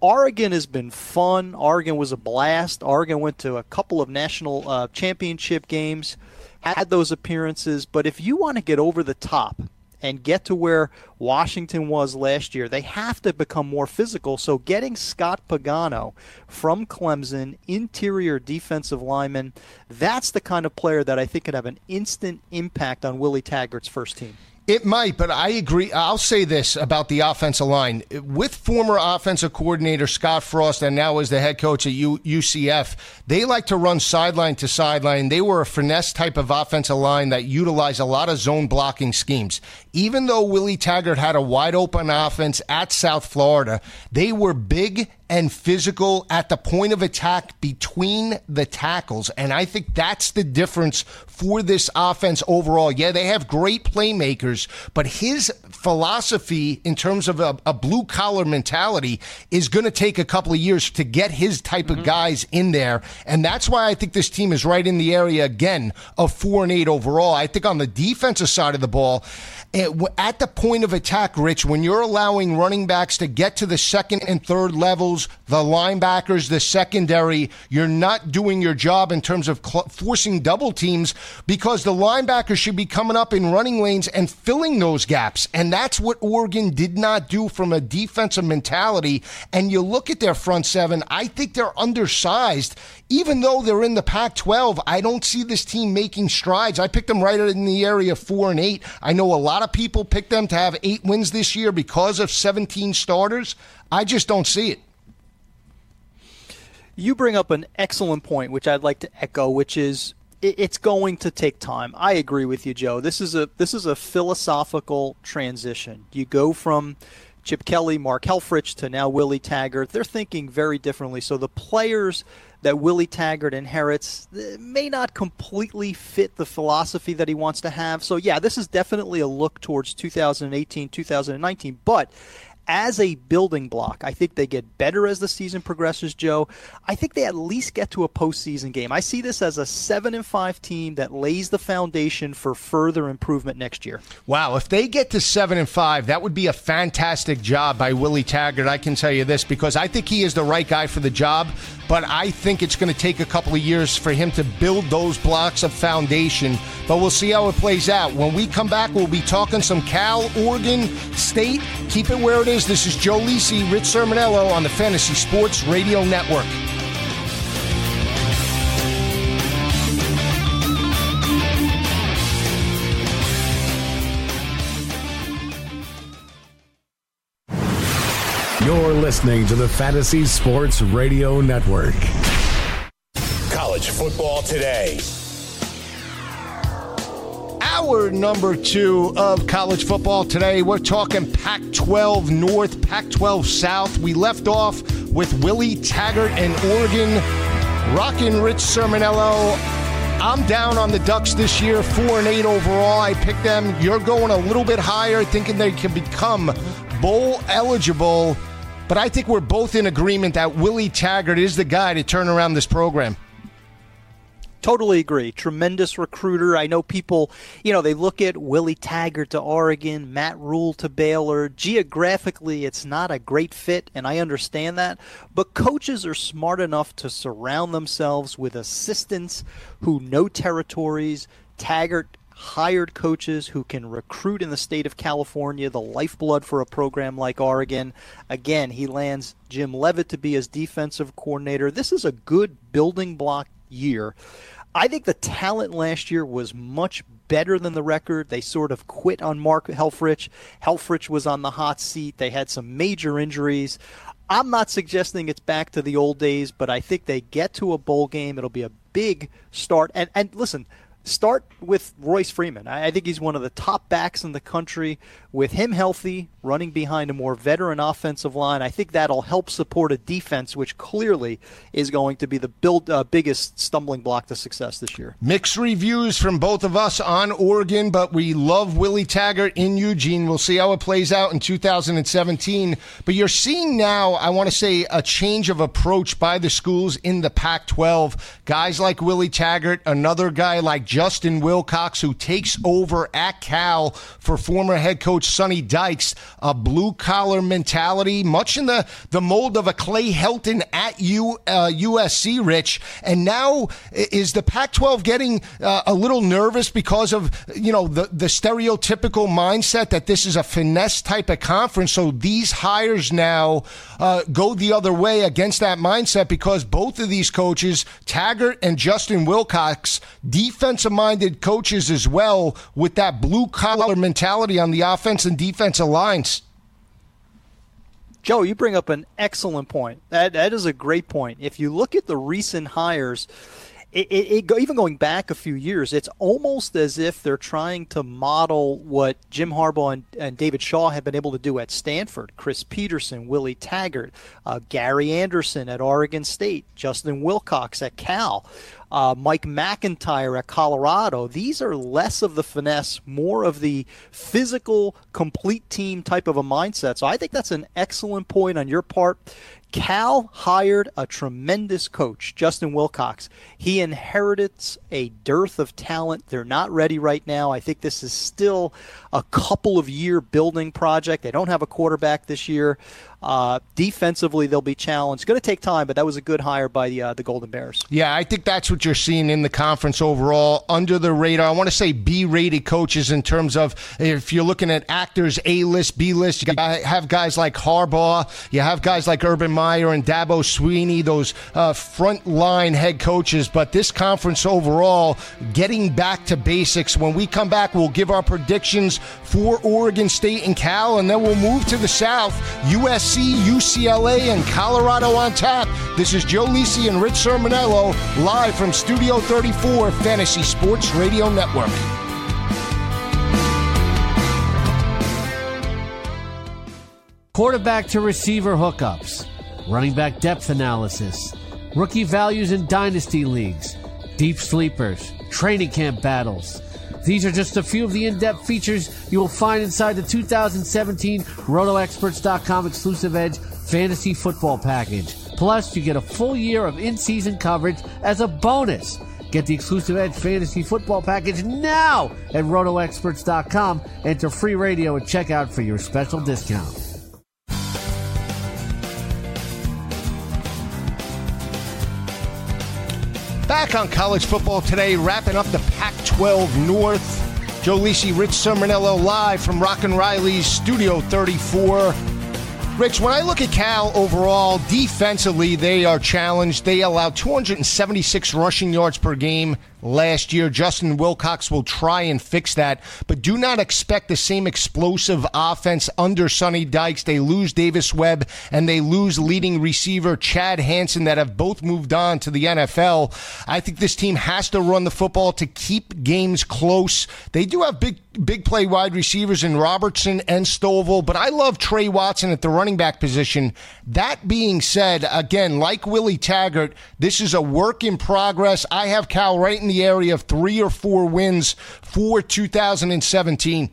Oregon has been fun. Oregon was a blast. Oregon went to a couple of national uh, championship games, had those appearances. But if you want to get over the top and get to where Washington was last year, they have to become more physical. So getting Scott Pagano from Clemson, interior defensive lineman, that's the kind of player that I think could have an instant impact on Willie Taggart's first team. It might, but I agree. I'll say this about the offensive line. With former offensive coordinator Scott Frost and now as the head coach at UCF, they like to run sideline to sideline. They were a finesse type of offensive line that utilized a lot of zone blocking schemes. Even though Willie Taggart had a wide open offense at South Florida, they were big and physical at the point of attack between the tackles. And I think that's the difference for this offense overall. Yeah, they have great playmakers, but his philosophy in terms of a, a blue collar mentality is going to take a couple of years to get his type mm-hmm. of guys in there. And that's why I think this team is right in the area again of four and eight overall. I think on the defensive side of the ball, at the point of attack, Rich, when you're allowing running backs to get to the second and third levels, the linebackers, the secondary, you're not doing your job in terms of cl- forcing double teams because the linebackers should be coming up in running lanes and filling those gaps. And that's what Oregon did not do from a defensive mentality. And you look at their front seven, I think they're undersized even though they're in the Pac 12, I don't see this team making strides. I picked them right in the area of four and eight. I know a lot of people picked them to have eight wins this year because of 17 starters. I just don't see it. You bring up an excellent point, which I'd like to echo, which is it's going to take time. I agree with you, Joe. This is a this is a philosophical transition. You go from Chip Kelly, Mark Helfrich to now Willie Taggart. They're thinking very differently. So the players that Willie Taggart inherits may not completely fit the philosophy that he wants to have. So, yeah, this is definitely a look towards 2018, 2019. But as a building block. I think they get better as the season progresses, Joe. I think they at least get to a postseason game. I see this as a seven and five team that lays the foundation for further improvement next year. Wow, if they get to seven and five, that would be a fantastic job by Willie Taggart. I can tell you this because I think he is the right guy for the job but I think it's going to take a couple of years for him to build those blocks of foundation. But we'll see how it plays out. When we come back, we'll be talking some Cal, Oregon State. Keep it where it is. This is Joe Lisi, Rich Cirminiello on the Fantasy Sports Radio Network. You're listening to the Fantasy Sports Radio Network. College football today. Hour number two of college football today. We're talking Pac 12 North, Pac 12 South. We left off with Willie Taggart and Oregon, rocking Rich Cirminiello. I'm down on the Ducks this year, four and eight overall. I picked them. You're going a little bit higher, thinking they can become bowl eligible. But I think we're both in agreement that Willie Taggart is the guy to turn around this program. Totally agree. Tremendous recruiter. I know people, you know, they look at Willie Taggart to Oregon, Matt Rhule to Baylor. Geographically, it's not a great fit, and I understand that. But coaches are smart enough to surround themselves with assistants who know territories. Taggart hired coaches who can recruit in the state of California, the lifeblood for a program like Oregon. Again, he lands Jim Leavitt to be his defensive coordinator. This is a good building block year. I think the talent last year was much better than the record. They sort of quit on Mark Helfrich. Helfrich was on the hot seat. They had some major injuries. I'm not suggesting it's back to the old days, but I think they get to a bowl game. It'll be a big start. And and listen, start with Royce Freeman. I think he's one of the top backs in the country. With him healthy, running behind a more veteran offensive line, I think that'll help support a defense which clearly is going to be the build, uh, biggest stumbling block to success this year. Mixed reviews from both of us on Oregon, but we love Willie Taggart in Eugene. We'll see how it plays out in 2017. But you're seeing now, I want to say, a change of approach by the schools in the Pac 12. Guys like Willie Taggart, another guy like Justin Wilcox, who takes over at Cal for former head coach Sonny Dykes. A blue collar mentality, much in the, the mold of a Clay Helton at U, uh, USC, Rich. And now is the Pac 12 getting uh, a little nervous because of, you know, the, the stereotypical mindset that this is a finesse type of conference? So these hires now uh, go the other way against that mindset because both of these coaches, Taggart and Justin Wilcox, defensive minded coaches as well, with that blue collar mentality on the offense and defensive lines. Joe, you bring up an excellent point. That that is a great point. If you look at the recent hires, it, it, it, even going back a few years, it's almost as if they're trying to model what Jim Harbaugh and, and David Shaw have been able to do at Stanford. Chris Petersen, Willie Taggart, uh, Gary Anderson at Oregon State, Justin Wilcox at Cal uh, Mike McIntyre at Colorado. These are less of the finesse, more of the physical, complete team type of a mindset. So I think that's an excellent point on your part. Cal hired a tremendous coach, Justin Wilcox. He inherits a dearth of talent. They're not ready right now. I think this is still a couple of year building project. They don't have a quarterback this year. Uh, defensively, they'll be challenged. Going to take time, but that was a good hire by the uh, the Golden Bears. Yeah, I think that's what you're seeing in the conference overall, under the radar. I want to say B-rated coaches in terms of if you're looking at actors, A-list, B-list. You have guys like Harbaugh, you have guys like Urban Meyer and Dabo Swinney. those uh, front line head coaches. But this conference overall, getting back to basics. When we come back, we'll give our predictions for Oregon State and Cal, and then we'll move to the South. U.S. USC, UCLA, and Colorado on tap. This is Joe Lisi and Rich Cirminiello live from Studio 34, Fantasy Sports Radio Network. Quarterback to receiver hookups, running back depth analysis, rookie values in dynasty leagues, deep sleepers, training camp battles. These are just a few of the in-depth features you will find inside the 2017 RotoExperts.com exclusive Edge Fantasy Football Package. Plus, you get a full year of in-season coverage as a bonus. Get the exclusive Edge Fantasy Football Package now at RotoExperts.com. Enter free radio at checkout for your special discount. Back on college football today, wrapping up the Pac 12 North. Joe Lisi, Rich Cirminiello live from Rock and Riley's Studio 34. Rich, when I look at Cal overall, defensively, they are challenged. They allow 276 rushing yards per game last year. Justin Wilcox will try and fix that, but do not expect the same explosive offense under Sonny Dykes. They lose Davis Webb and they lose leading receiver Chad Hansen that have both moved on to the NFL. I think this team has to run the football to keep games close. They do have big big play wide receivers in Robertson and Stovall, but I love Tre Watson at the running back position. That being said, again, like Willie Taggart, this is a work in progress. I have Cal right in the area of three or four wins for 2017.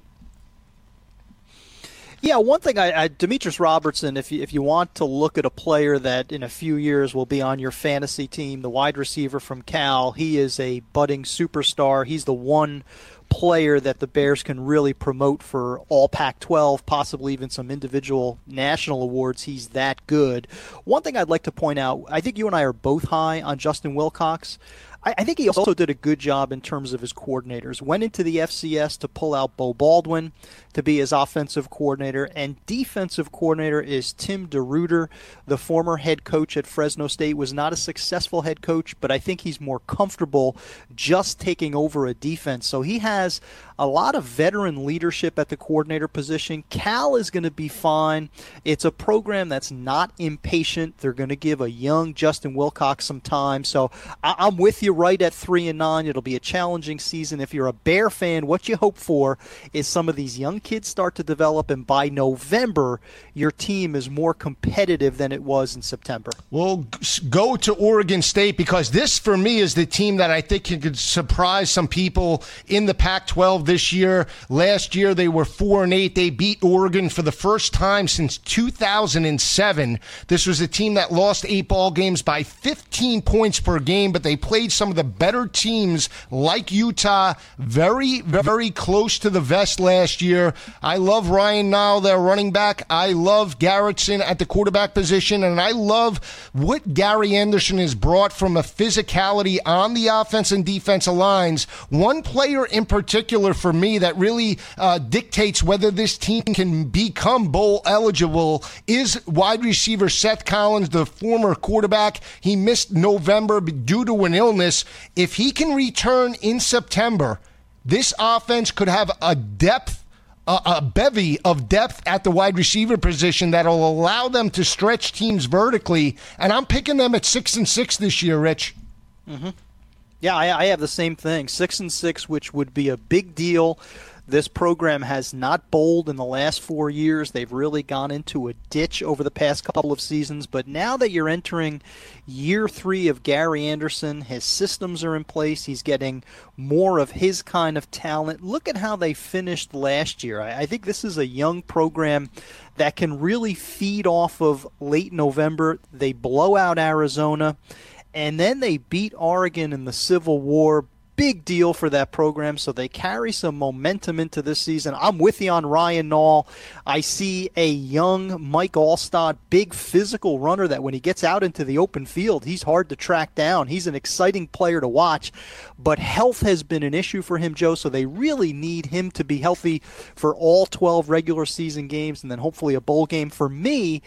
Yeah, one thing I, I Demetrius Robertson, if you, if you want to look at a player that in a few years will be on your fantasy team, the wide receiver from Cal, he is a budding superstar. He's the one player that the Bears can really promote for all Pac 12, possibly even some individual national awards. He's that good. One thing I'd like to point out I think you and I are both high on Justin Wilcox. I, think he also did a good job in terms of his coordinators. Went into the FCS to pull out Beau Baldwin to be his offensive coordinator, and defensive coordinator is Tim DeRuyter, the former head coach at Fresno State. Was not a successful head coach, but I think he's more comfortable just taking over a defense. So he has a lot of veteran leadership at the coordinator position. Cal is going to be fine. It's a program that's not impatient. They're going to give a young Justin Wilcox some time. So I- am with you right at three and nine. It'll be a challenging season. If you're a Bear fan, what you hope for is some of these young kids start to develop, and by November, your team is more competitive than it was in September. We'll go to Oregon State because this, for me, is the team that I think could surprise some people in the Pac 12 this year. Last year they were four and eight. They beat Oregon for the first time since 2007. This was a team that lost eight ball games by 15 points per game, but they played some of the better teams like Utah very, very close to the vest last year. I love Ryan Nall, their running back. I love Garretson at the quarterback position, and I love what Gary Anderson has brought from a physicality on the offense and defensive lines. One player in particular for me that really uh, dictates whether this team can become bowl eligible is wide receiver Seth Collins, the former quarterback. He missed November due to an illness. If he can return in September, this offense could have a depth a, bevy of depth at the wide receiver position that'll allow them to stretch teams vertically. And I'm picking them at six and six this year, Rich. Mm-hmm. Yeah, I, I have the same thing. Six and six, which would be a big deal this program has not bowled in the last four years. They've really gone into a ditch over the past couple of seasons. But now that you're entering year three of Gary Anderson, his systems are in place. He's getting more of his kind of talent. Look at how they finished last year. I, think this is a young program that can really feed off of late November. They blow out Arizona and then they beat Oregon in the Civil War big deal for that program, so they carry some momentum into this season. I'm with you on Ryan Nall. I see a young Mike Alstott, big physical runner that when he gets out into the open field, he's hard to track down. He's an exciting player to watch, but health has been an issue for him, Joe, so they really need him to be healthy for all 12 regular season games and then hopefully a bowl game. For me,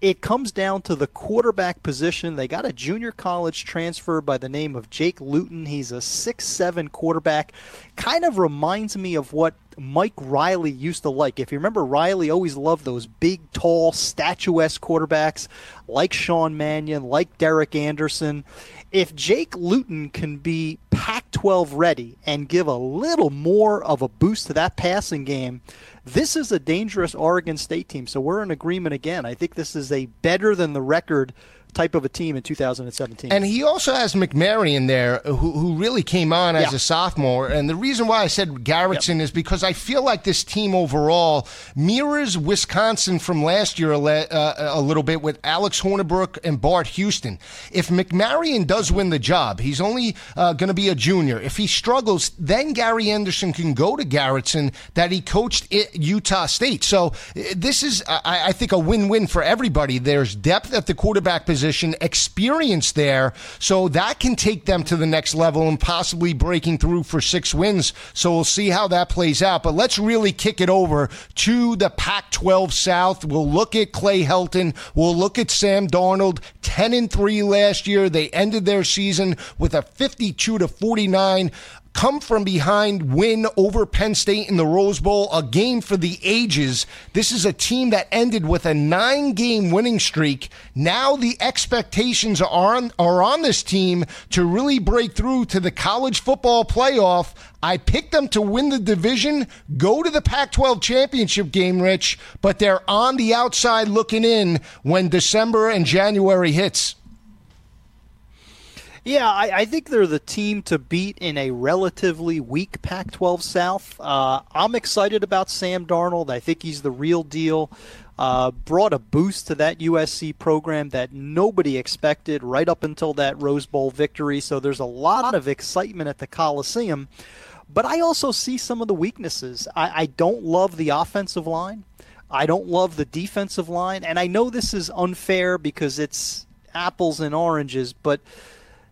it comes down to the quarterback position. They got a junior college transfer by the name of Jake Luton. He's a six-seven quarterback. Kind of reminds me of what Mike Riley used to like. If you remember, Riley always loved those big, tall, statuesque quarterbacks like Sean Mannion, like Derek Anderson. If Jake Luton can be Pac 12 ready and give a little more of a boost to that passing game, this is a dangerous Oregon State team. So we're in agreement again. I think this is a better than the record type of a team in 2017. And he also has McMaryion there, who, who really came on as yeah. a sophomore. And the reason why I said Garretson yep. is because I feel like this team overall mirrors Wisconsin from last year a, uh, a little bit with Alex Hornibrook and Bart Houston. If McMaryion does win the job, he's only uh, going to be a junior. If he struggles, then Gary Anderson can go to Garretson that he coached at Utah State. So uh, this is, I, I think, a win-win for everybody. There's depth at the quarterback position experience there, so that can take them to the next level and possibly breaking through for six wins. So we'll see how that plays out. But let's really kick it over to the Pac 12 South. We'll look at Clay Helton. We'll look at Sam Darnold, 10 and 3 last year. They ended their season with a 52 to 49 come from behind win over Penn State in the Rose Bowl, a game for the ages. This is a team that ended with a nine game winning streak. Now the expectations are on, are on this team to really break through to the college football playoff. I picked them to win the division, go to the Pac 12 championship game, Rich, but they're on the outside looking in when December and January hits. Yeah, I, I, think they're the team to beat in a relatively weak Pac 12 South. Uh, I'm excited about Sam Darnold. I think he's the real deal. Uh, brought a boost to that USC program that nobody expected right up until that Rose Bowl victory. So there's a lot of excitement at the Coliseum. But I also see some of the weaknesses. I, I don't love the offensive line. I don't love the defensive line. And I know this is unfair because it's apples and oranges, but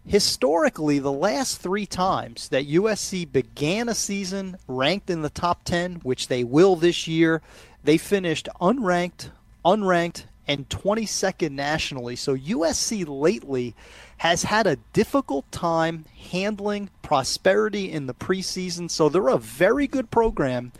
historically, the last three times that USC began a season ranked in the top 10, which they will this year, they finished unranked, unranked, and 22nd nationally. So USC lately has had a difficult time handling prosperity in the preseason. So they're a very good program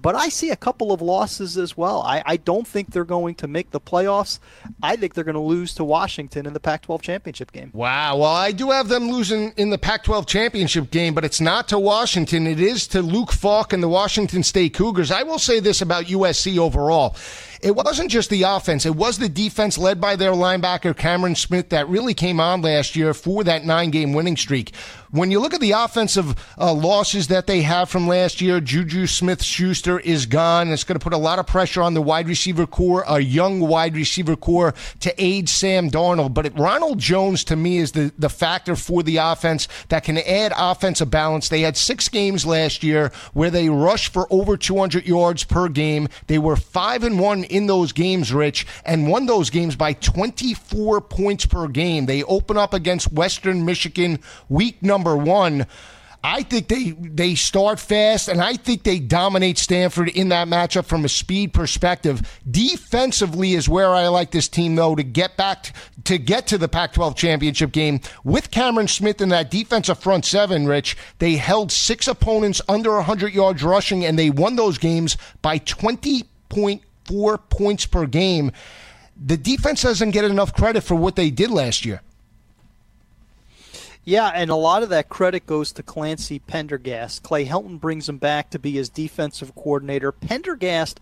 but I see a couple of losses as well. I, I don't think they're going to make the playoffs. I think they're going to lose to Washington in the Pac 12 championship game. Wow. Well, I do have them losing in the Pac 12 championship game, but it's not to Washington. It is to Luke Falk and the Washington State Cougars. I will say this about USC overall. It wasn't just the offense, it was the defense led by their linebacker, Cameron Smith, that really came on last year for that nine game winning streak when you look at the offensive uh, losses that they have from last year, Juju Smith Schuster is gone. It's going to put a lot of pressure on the wide receiver core, a young wide receiver core to aid Sam Darnold. But it, Ronald Jones, to me, is the, the factor for the offense that can add offensive balance. They had six games last year where they rushed for over 200 yards per game. They were five and one in those games, Rich, and won those games by 24 points per game. They open up against Western Michigan week number one. I think they they start fast, and I think they dominate Stanford in that matchup from a speed perspective. Defensively is where I like this team though to get back to get to the Pac-12 championship game with Cameron Smith in that defensive front seven. Rich, they held six opponents under 100 yards rushing, and they won those games by 20.4 points per game. The defense doesn't get enough credit for what they did last year. Yeah, and a lot of that credit goes to Clancy Pendergast. Clay Helton brings him back to be his defensive coordinator. Pendergast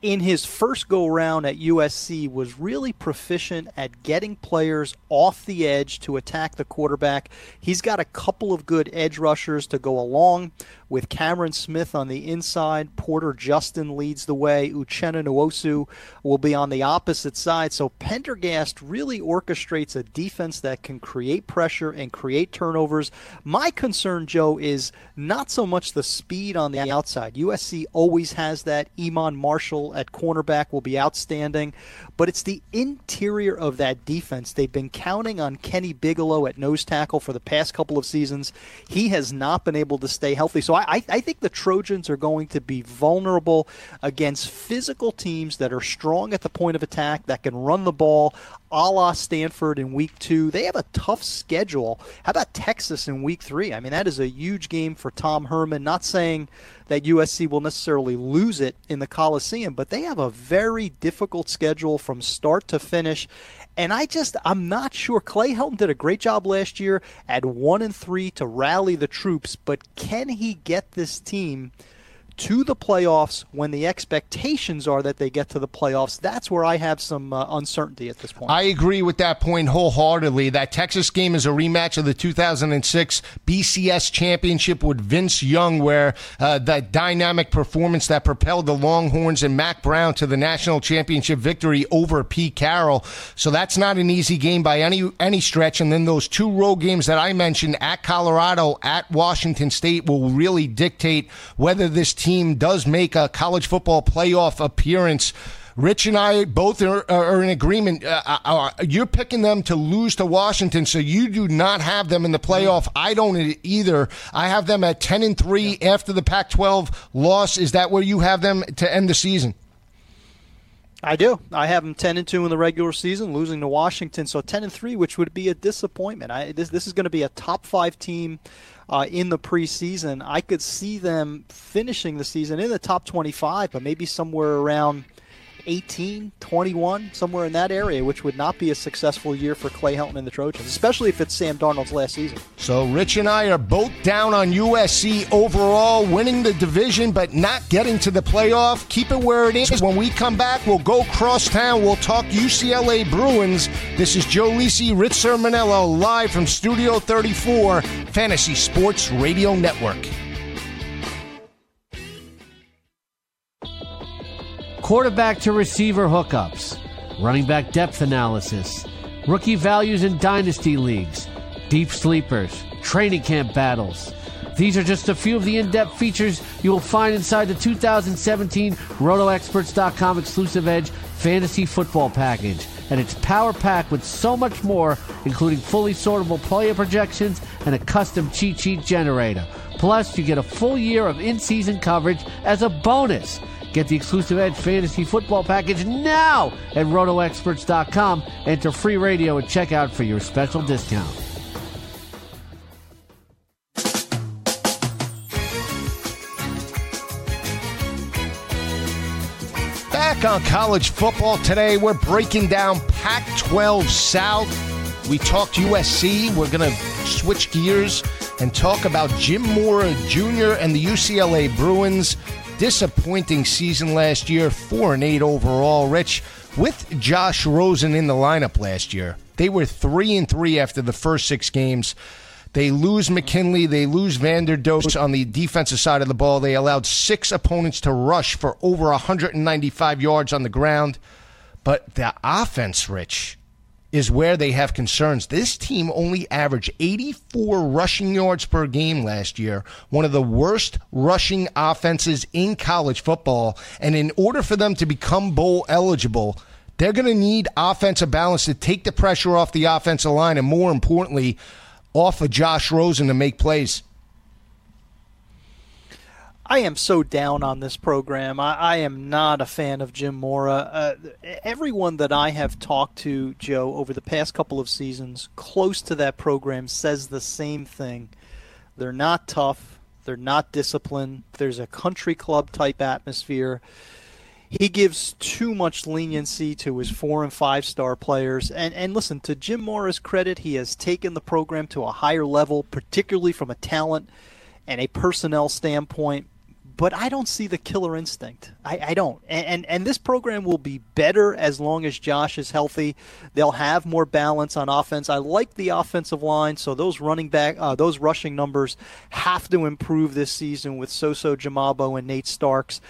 in his first go round at USC was really proficient at getting players off the edge to attack the quarterback. He's got a couple of good edge rushers to go along with Cameron Smith on the inside. Porter Gustin leads the way. Uchenna Nwosu will be on the opposite side. So Pendergast really orchestrates a defense that can create pressure and create turnovers. My concern, Joe, is not so much the speed on the outside. USC always has that. Iman Marshall at cornerback will be outstanding, but it's the interior of that defense. They've been counting on Kenny Bigelow at nose tackle for the past couple of seasons. He has not been able to stay healthy. So I, I think the Trojans are going to be vulnerable against physical teams that are strong at the point of attack, that can run the ball, a la Stanford in week two. They have a tough schedule. How about Texas in week three? I mean, that is a huge game for Tom Herman. Not saying that USC will necessarily lose it in the Coliseum, but they have a very difficult schedule from start to finish. And I just, I'm not sure. Clay Helton did a great job last year at one and three to rally the troops, but can he get this team to the playoffs when the expectations are that they get to the playoffs. That's where I have some uh, uncertainty at this point. I agree with that point wholeheartedly. That Texas game is a rematch of the 2006 BCS championship with Vince Young, where uh, that dynamic performance that propelled the Longhorns and Mack Brown to the national championship victory over Pete Carroll. So that's not an easy game by any any stretch. And then those two road games that I mentioned at Colorado, at Washington State, will really dictate whether this team team does make a college football playoff appearance. Rich and I both are, are in agreement. Uh, uh, uh, you're picking them to lose to Washington, so you do not have them in the playoff. I don't either. I have them at ten and three yeah. after the Pac-12 loss. Is that where you have them to end the season? I do. I have them ten and two in the regular season, losing to Washington. So ten and three, which would be a disappointment. I, this this is going to be a top five team uh, in the preseason. I could see them finishing the season in the top 25, but maybe somewhere around 18, 21, somewhere in that area, which would not be a successful year for Clay Helton and the Trojans, especially if it's Sam Darnold's last season. So Rich and I are both down on USC overall, winning the division but not getting to the playoff. Keep it where it is. When we come back, we'll go cross town. We'll talk UCLA Bruins. This is Joe Lisi, Rich Cirminiello, live from Studio 34, Fantasy Sports Radio Network. Quarterback to receiver hookups, running back depth analysis, rookie values in dynasty leagues, deep sleepers, training camp battles. These are just a few of the in depth features you will find inside the 2017 RotoExperts.com exclusive Edge Fantasy Football Package. And it's power packed with so much more, including fully sortable player projections and a custom cheat sheet generator. Plus, you get a full year of in season coverage as a bonus. Get the exclusive Edge Fantasy Football Package now at RotoExperts.com. Enter free radio at checkout for your special discount. Back on college football today, we're breaking down Pac 12 South. We talked USC. We're going to switch gears and talk about Jim Mora Jr. and the UCLA Bruins disappointing season last year, 4 and 8 overall. Rich, with Josh Rosen in the lineup last year, they were 3 and 3 after the first 6 games. They lose McKinley. They lose Vanderdoes on the defensive side of the ball. They allowed six opponents to rush for over 195 yards on the ground. But the offense, Rich, is where they have concerns. This team only averaged 84 rushing yards per game last year, one of the worst rushing offenses in college football. And in order for them to become bowl eligible, they're going to need offensive balance to take the pressure off the offensive line and, more importantly, off of Josh Rosen to make plays. I am so down on this program. I, I am not a fan of Jim Mora. Uh, everyone that I have talked to, Joe, over the past couple of seasons, close to that program, says the same thing. They're not tough. They're not disciplined. There's a country club type atmosphere. He gives too much leniency to his four and five star players. And, and listen, to Jim Mora's credit, he has taken the program to a higher level, particularly from a talent and a personnel standpoint but I don't see the killer instinct. I, I don't. And, and, and this program will be better as long as Josh is healthy. They'll have more balance on offense. I like the offensive line, so those running back, uh, those rushing numbers have to improve this season with Soso Jamabo and Nate Starks.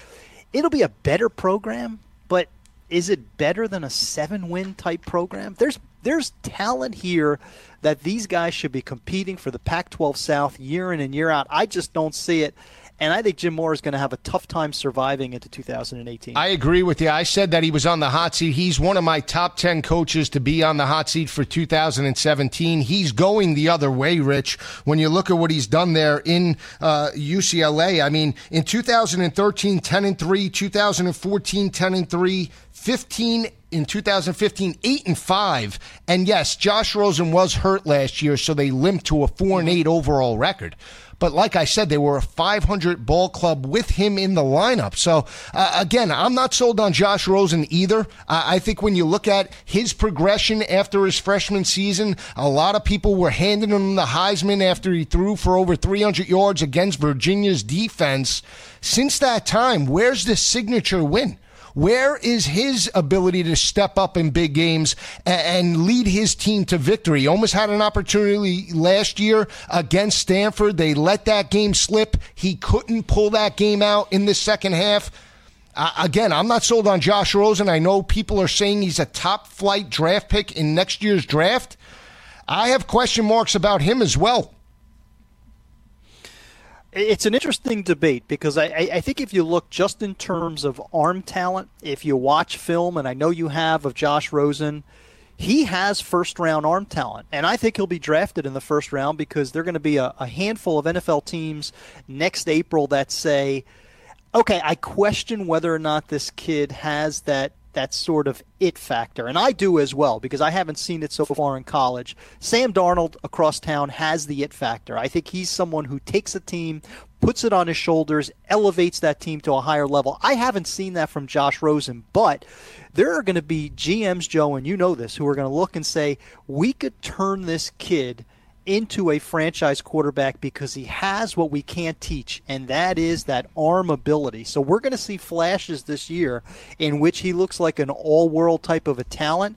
It'll be a better program, but is it better than a seven-win type program? There's there's talent here that these guys should be competing for the Pac-12 South year in and year out. I just don't see it. And I think Jim Mora is going to have a tough time surviving into 2018. I agree with you. I said that he was on the hot seat. He's one of my top 10 coaches to be on the hot seat for 2017. He's going the other way, Rich. When you look at what he's done there in uh, UCLA, I mean, in 2013, 10 and 3, 2014, 10 and 3, 15 in 2015 8 and 5 and yes Josh Rosen was hurt last year so they limped to a 4 and 8 overall record but like I said, they were a 500 ball club with him in the lineup. So uh, again, I'm not sold on Josh Rosen either. I think when you look at his progression after his freshman season, a lot of people were handing him the Heisman after he threw for over 300 yards against Virginia's defense. Since that time, where's the signature win? Where is his ability to step up in big games and lead his team to victory? He almost had an opportunity last year against Stanford. They let that game slip. He couldn't pull that game out in the second half. Uh, again, I'm not sold on Josh Rosen. I know people are saying he's a top flight draft pick in next year's draft. I have question marks about him as well it's an interesting debate because I, I, think if you look just in terms of arm talent, if you watch film, and I know you have of Josh Rosen, he has first round arm talent. And I think he'll be drafted in the first round because there are going to be a, a handful of NFL teams next April that say, okay, I question whether or not this kid has that that sort of it factor. And I do as well because I haven't seen it so far in college. Sam Darnold across town has the it factor. I think he's someone who takes a team, puts it on his shoulders, elevates that team to a higher level. I haven't seen that from Josh Rosen, but there are going to be GMs, Joe, and you know this, who are going to look and say, we could turn this kid – into a franchise quarterback because he has what we can't teach, and that is that arm ability. So we're going to see flashes this year in which he looks like an all world type of a talent.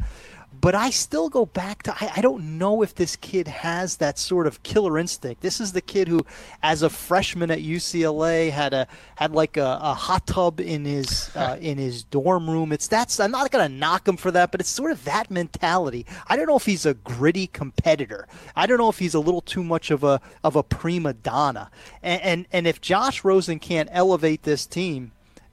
But I still go back to I, I, don't know if this kid has that sort of killer instinct. This is the kid who, as a freshman at UCLA, had a had like a, a hot tub in his uh, in his dorm room. It's that's I'm not gonna knock him for that, but it's sort of that mentality. I don't know if he's a gritty competitor. I don't know if he's a little too much of a of a prima donna. And and, and if Josh Rosen can't elevate this team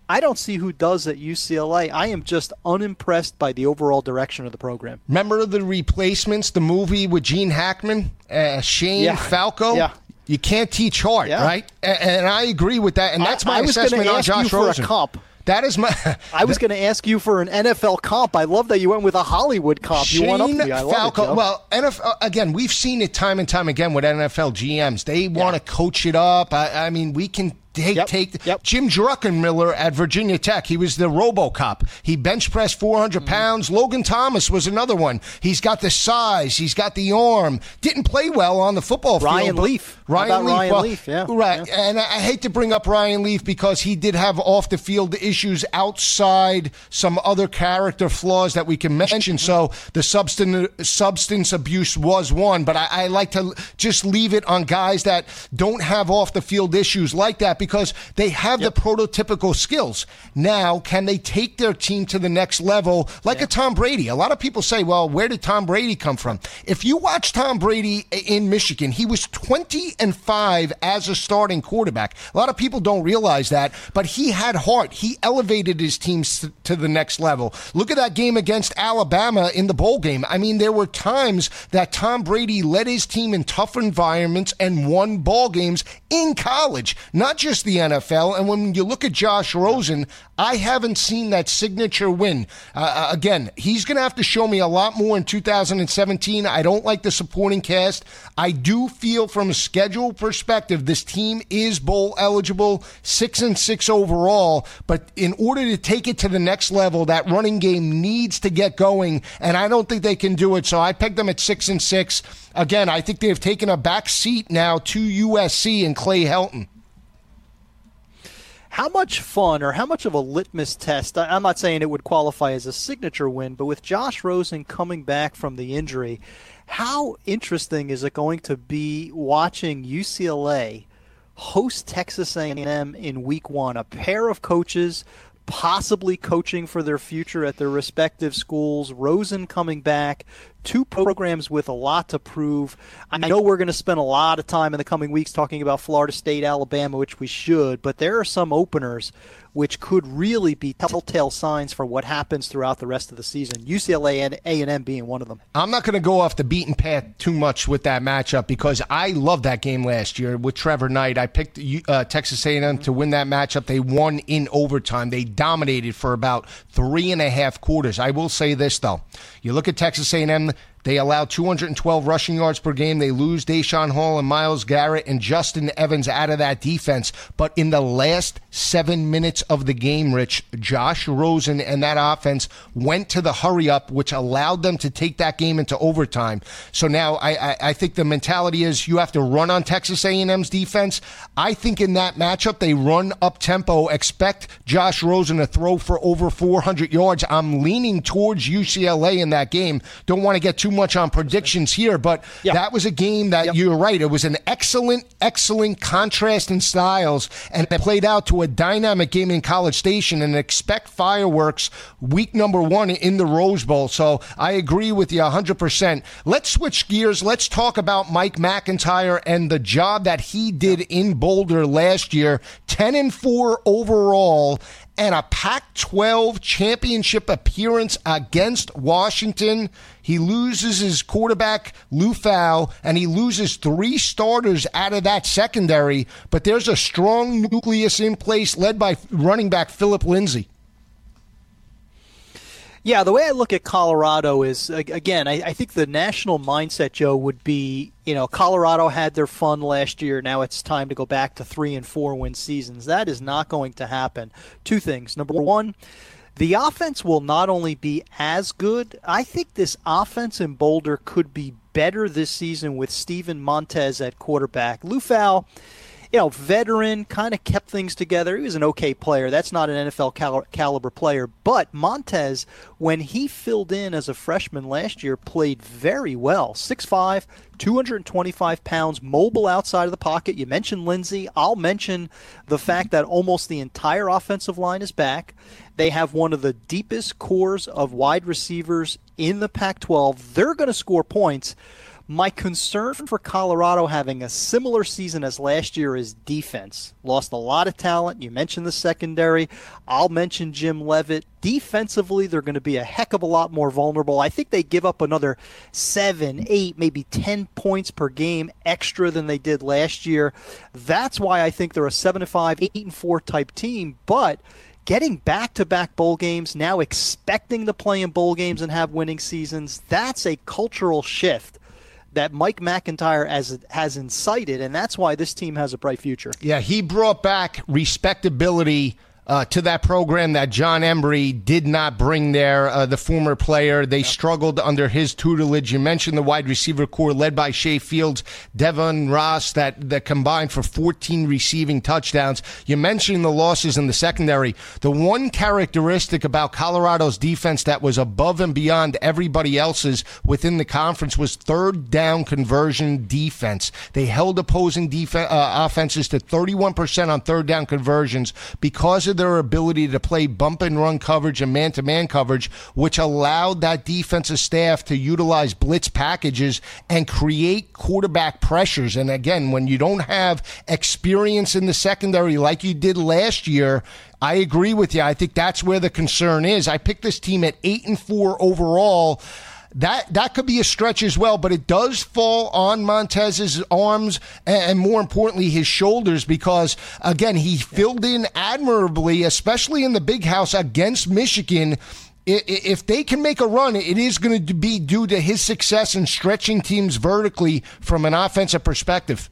I don't see who does at UCLA. I am just unimpressed by the overall direction of the program. Remember the replacements, the movie with Gene Hackman, uh, Shane yeah. Falco? Yeah. You can't teach hard, yeah. right? And, and, I agree with that. And that's my I, I assessment on Josh you Rosen. For a comp. That is my. I was going to ask you for an NFL comp. I love that you went with a Hollywood comp. Shane you went up to me. I Falco. It, well, NFL uh, again. We've seen it time and time again with NFL GMs. They want to coach it up. I, I mean, we can take Yep. take Yep. Jim Druckenmiller at Virginia Tech. He was the RoboCop. He bench pressed 400 Mm-hmm. pounds. Logan Thomas was another one. He's got the size. He's got the arm. Didn't play well on the football field. Ryan but- Leaf. Ryan Leaf. Ryan well, Leaf? Yeah. Right. And I I hate to bring up Ryan Leaf because he did have off the field issues outside some other character flaws that we can mention. So the substance substance abuse was one, but I, I like to just leave it on guys that don't have off the field issues like that because they have the prototypical skills. Now, can they take their team to the next level like a Tom Brady? A lot of people say, well, where did Tom Brady come from? If you watch Tom Brady in Michigan, he was 20 and 5 as a starting quarterback. A lot of people don't realize that, but he had heart. He elevated his teams to- to the next level. Look at that game against Alabama in the bowl game. I mean, there were times that Tom Brady led his team in tough environments and won ball games in college, not just the NFL. And when you look at Josh Rosen, I haven't seen that signature win. Uh, uh, again, he's going to have to show me a lot more in 2017. I don't like the supporting cast. I do feel from a schedule perspective, this team is bowl eligible, six and six overall. But in order to take it to the next level, that running game needs to get going, and I don't think they can do it. So I pegged them at six and six. Again, I think they've taken a back seat now to USC and Clay Helton. How much fun or how much of a litmus test? I'm not saying it would qualify as a signature win, but with Josh Rosen coming back from the injury, how interesting is it going to be watching UCLA host Texas A&M in Week One? A pair of coaches possibly coaching for their future at their respective schools. Rosen coming back, two programs with a lot to prove. I know we're going to spend a lot of time in the coming weeks talking about Florida State, Alabama, which we should, but there are some openers which could really be telltale signs for what happens throughout the rest of the season. UCLA and A&M being one of them. I'm not going to go off the beaten path too much with that matchup because I loved that game last year with Trevor Knight. I picked uh, Texas A&M to win that matchup. They won in overtime. They dominated for about three and a half quarters. I will say this though: you look at Texas A&M. They allow 212 rushing yards per game. They lose Daeshon Hall and Myles Garrett and Justin Evans out of that defense. But in the last seven minutes of the game, Rich, Josh Rosen and that offense went to the hurry up, which allowed them to take that game into overtime. So now I, I, I think the mentality is you have to run on Texas A&M's defense. I think in that matchup they run up tempo. Expect Josh Rosen to throw for over 400 yards. I'm leaning towards UCLA in that game. Don't want to get too much on predictions here, but that was a game that you're right. It was an excellent, excellent contrast in styles, and it played out to a dynamic game in College Station. And expect fireworks week number one in the Rose Bowl. So I agree with you 100%. Let's switch gears. Let's talk about Mike McIntyre and the job that he did in Boulder last year 10 and 4 overall and a Pac 12 championship appearance against Washington. He loses his quarterback, Liufau, and he loses three starters out of that secondary. But there's a strong nucleus in place led by running back Phillip Lindsay. Yeah, the way I look at Colorado is again, I, I think the national mindset, Joe, would be you know Colorado had their fun last year. Now it's time to go back to three and four win seasons. That is not going to happen. Two things. Number one, the offense will not only be as good. I think this offense in Boulder could be better this season with Steven Montez at quarterback. Fowl you know, veteran, kind of kept things together. He was an okay player. That's not an NFL cal- caliber player. But Montez, when he filled in as a freshman last year, played very well. 6'5, 225 pounds, mobile outside of the pocket. You mentioned Lindsay. I'll mention the fact that almost the entire offensive line is back. They have one of the deepest cores of wide receivers in the Pac 12. They're going to score points. My concern for Colorado having a similar season as last year is defense. Lost a lot of talent. You mentioned the secondary. I'll mention Jim Leavitt. Defensively, they're going to be a heck of a lot more vulnerable. I think they give up another seven, eight, maybe 10 points per game extra than they did last year. That's why I think they're a 7 and 5, 8 and 4 type team. But getting back to back bowl games, now expecting to play in bowl games and have winning seasons, that's a cultural shift that Mike McIntyre has has incited, and that's why this team has a bright future. Yeah, he brought back respectability uh, to that program that Jon Embree did not bring there. Uh, the former player, they struggled under his tutelage. You mentioned the wide receiver core led by Shay Fields, Devin Ross, that, that combined for 14 receiving touchdowns. You mentioned the losses in the secondary. The one characteristic about Colorado's defense that was above and beyond everybody else's within the conference was third down conversion defense. They held opposing def- uh, offenses to 31% on third down conversions because of their ability to play bump and run coverage and man to man coverage, which allowed that defensive staff to utilize blitz packages and create quarterback pressures. And again, when you don't have experience in the secondary like you did last year, I agree with you. I think that's where the concern is. I picked this team at eight and four overall that that could be a stretch as well, but it does fall on Montez's arms and, more importantly his shoulders because again he filled in admirably, especially in the big house against Michigan. If they can make a run, it is going to be due to his success in stretching teams vertically from an offensive perspective.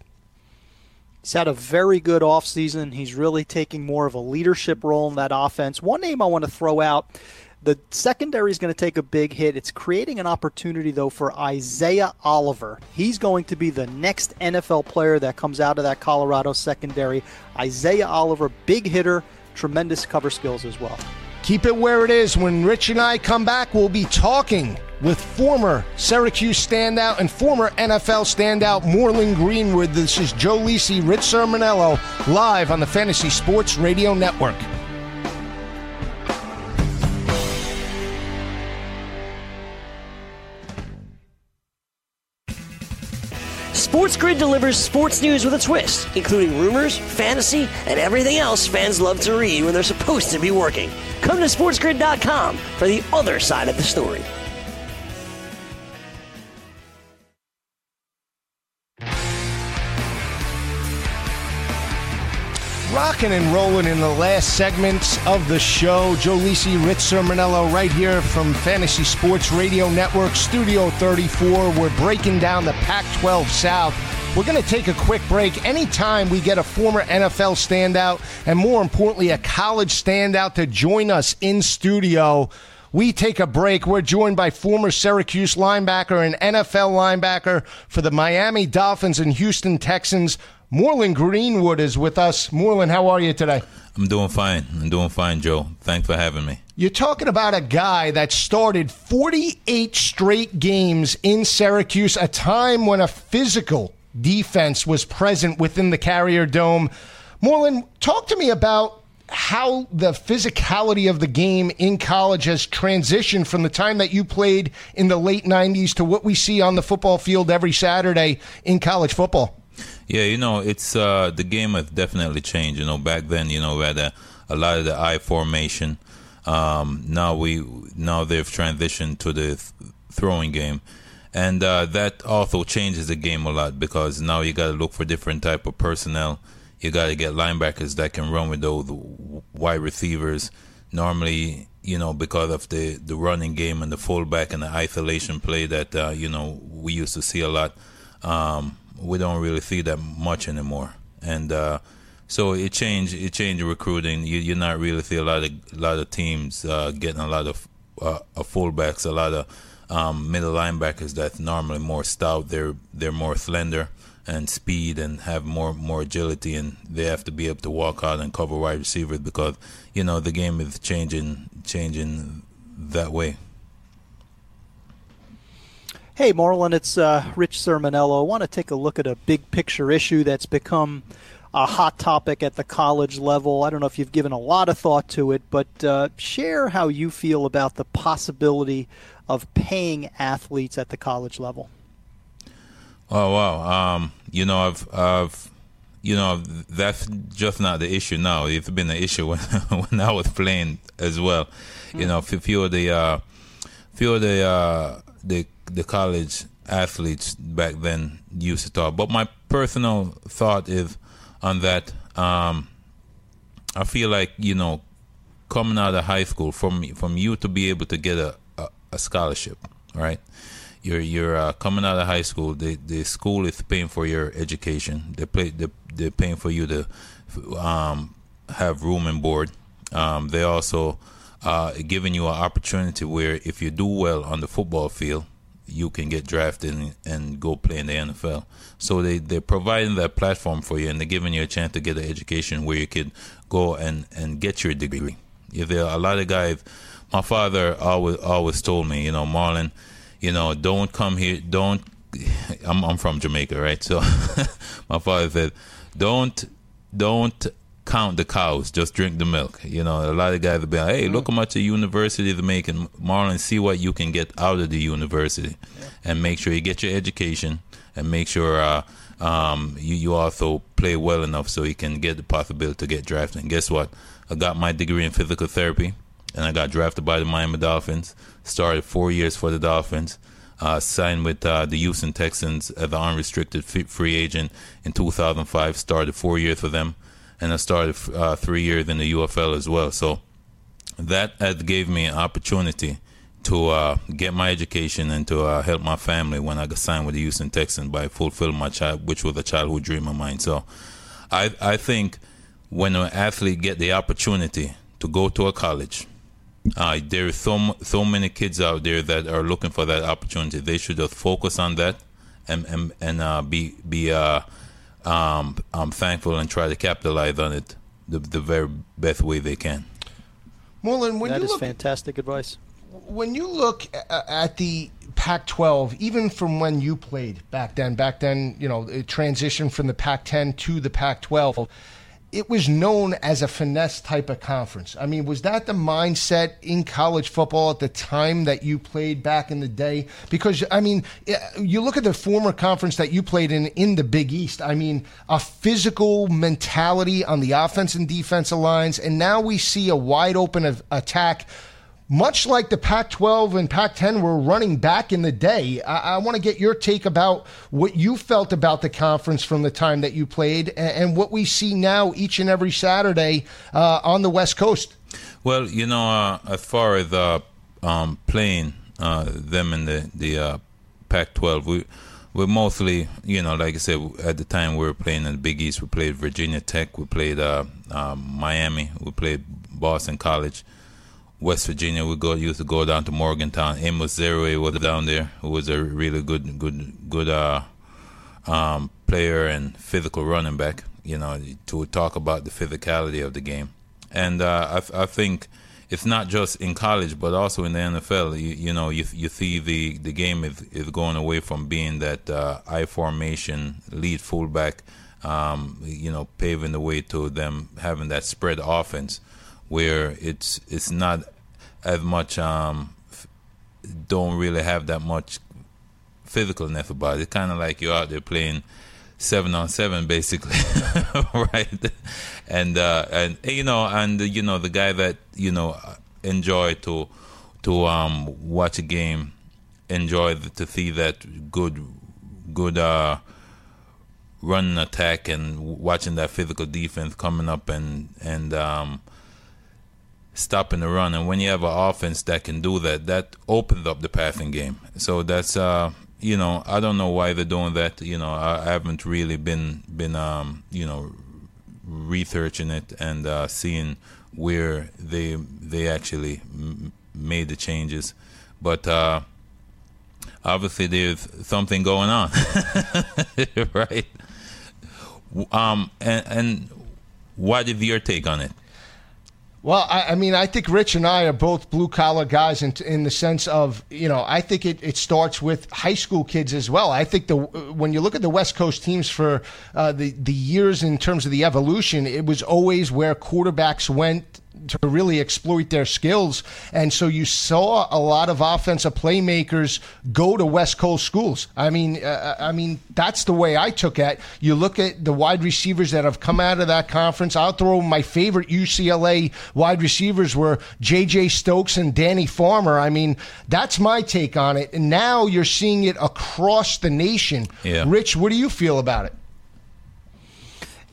He's had a very good offseason. He's really taking more of a leadership role in that offense. One name I want to throw out the secondary is going to take a big hit. It's creating an opportunity, though, for Isaiah Oliver. He's going to be the next NFL player that comes out of that Colorado secondary. Isaiah Oliver, big hitter, tremendous cover skills as well. Keep it where it is. When Rich and I come back, we'll be talking with former Syracuse standout and former NFL standout Morlon Greenwood. This is Joe Lisi, Rich Cirminiello, live on the Fantasy Sports Radio Network. Sports Grid delivers sports news with a twist, including rumors, fantasy, and everything else fans love to read when they're supposed to be working. Come to sportsgrid.com for the other side of the story. Rocking and rolling in the last segments of the show. Joe Lisi, Rich Cirminiello, right here from Fantasy Sports Radio Network, Studio 34. We're breaking down the Pac 12 South. We're going to take a quick break. Anytime we get a former NFL standout, and more importantly, a college standout to join us in studio, we take a break. We're joined by former Syracuse linebacker and NFL linebacker for the Miami Dolphins and Houston Texans, Morlon Greenwood is with us. Morlon, how are you today? I'm doing fine. I'm doing fine, Joe. Thanks for having me. You're talking about a guy that started 48 straight games in Syracuse, a time when a physical defense was present within the Carrier Dome. Morlon, talk to me about how the physicality of the game in college has transitioned from the time that you played in the late 90s to what we see on the football field every Saturday in college football. Yeah, you know, it's uh, the game has definitely changed. You know, back then, you know, we had a, a lot of the I formation. Um, now we now they've transitioned to the th- throwing game, and uh, that also changes the game a lot because now you got to look for different type of personnel. You got to get linebackers that can run with those wide receivers. Normally, you know, because of the the running game and the fullback and the isolation play that uh, you know we used to see a lot. Um, we don't really see that much anymore. And uh, so it changed. It changed recruiting. You, you're not really see a lot of a lot of teams uh, getting a lot of uh, fullbacks, a lot of um, middle linebackers that's normally more stout. They're they're more slender and speed and have more more agility, and they have to be able to walk out and cover wide receivers because you know the game is changing changing that way. Hey, Morlon, it's uh, Rich Cirminiello. I want to take a look at a big picture issue that's become a hot topic at the college level. I don't know if you've given a lot of thought to it, but uh, share how you feel about the possibility of paying athletes at the college level. Oh wow! Um, you know, I've, I've, you know, that's just not the issue now. It's been an issue when when I was playing as well. Mm. You know, few of the, uh, few of the, uh, the the college athletes back then used to talk. But my personal thought is on that. Um, I feel like you know, coming out of high school, from from you to be able to get a, a, a scholarship, right? you're you're uh, coming out of high school. The the school is paying for your education. They pay they they're paying for you to um, have room and board. Um, they also uh, giving you an opportunity where if you do well on the football field, you can get drafted and, and go play in the NFL. So they they're providing that platform for you, and they're giving you a chance to get an education where you could go and and get your degree. If there are a lot of guys, my father always always told me, you know, Morlon, you know, don't come here, don't. I'm I'm from Jamaica, right? So my father said, don't don't count the cows, just drink the milk. You know, a lot of guys will be like, hey, look how much the university is making. Morlon, see what you can get out of the university yeah. and make sure you get your education and make sure uh, um, you, you also play well enough so you can get the possibility to get drafted. And guess what? I got my degree in physical therapy and I got drafted by the Miami Dolphins. Started four years for the Dolphins. Uh, signed with uh, the Houston Texans as an unrestricted free agent in 2005. Started four years for them, and I started uh, three years in the UFL as well. So that gave me an opportunity to uh, get my education and to uh, help my family when I got signed with the Houston Texans by fulfilling my child, which was a childhood dream of mine. So I I think when an athlete get the opportunity to go to a college uh, there are so so many kids out there that are looking for that opportunity. They should just focus on that and and, and uh, be be uh, um, um, thankful and try to capitalize on it the, the very best way they can. Morlon, when that you is look, fantastic advice. When you look at the Pac-12, even from when you played back then, back then, you know, it transitioned from the Pac-10 to the Pac-12 it was known as a finesse type of conference. I mean, was that the mindset in college football at the time that you played back in the day? Because, I mean, eh, you look at the former conference that you played in, in the Big East. I mean, a physical mentality on the offense and defensive lines. And now we see a wide open attack much like the Pac 12 and Pac 10 were running back in the day. I, I want to get your take about what you felt about the conference from the time that you played and, and what we see now each and every Saturday uh, on the West Coast. Well, you know, uh, as far as uh, um, playing uh, them in the, the uh, Pac 12, we, we're mostly, you know, like I said, at the time we were playing in the Big East, we played Virginia Tech, we played uh, Miami, we played Boston College West Virginia, we go used to go down to Morgantown. Amos Zereoué was down there, who was a really good, good, good uh, um, player and physical running back. You know, to talk about the physicality of the game, and uh, I, I think it's not just in college, but also in the NFL. You, you know, you, you see the, the game is, is going away from being that uh, I formation lead fullback, um, you know, paving the way to them having that spread offense where it's it's not as much um, don't really have that much physicalness about it. It's kind of like you're out there playing seven on seven, basically, right? And uh, and you know, and you know, the guy that you know enjoy to to um, watch a game, enjoy to see that good good uh, running attack and watching that physical defense coming up and and um, stopping the run. And when you have an offense that can do that, that opens up the passing game. So that's uh, you know, I don't know why they're doing that. You know, I, haven't really been been um, you know, researching it and uh, seeing where they they actually m- made the changes, but. Uh, obviously, there's something going on, right? Um, and, and what is your take on it? Well, I, I, mean, I think Rich and I are both blue collar guys in, in the sense of, you know, I think it, it starts with high school kids as well. I think the when you look at the West Coast teams for uh, the, the years in terms of the evolution, it was always where quarterbacks went to really exploit their skills. And so you saw a lot of offensive playmakers go to West Coast schools. I mean, uh, uh I mean that's the way I took it. You look at the wide receivers that have come out of that conference. I'll throw my favorite UCLA wide receivers were J.J. Stokes and Danny Farmer. I mean, that's my take on it. And now you're seeing it across the nation. Yeah. Rich, what do you feel about it?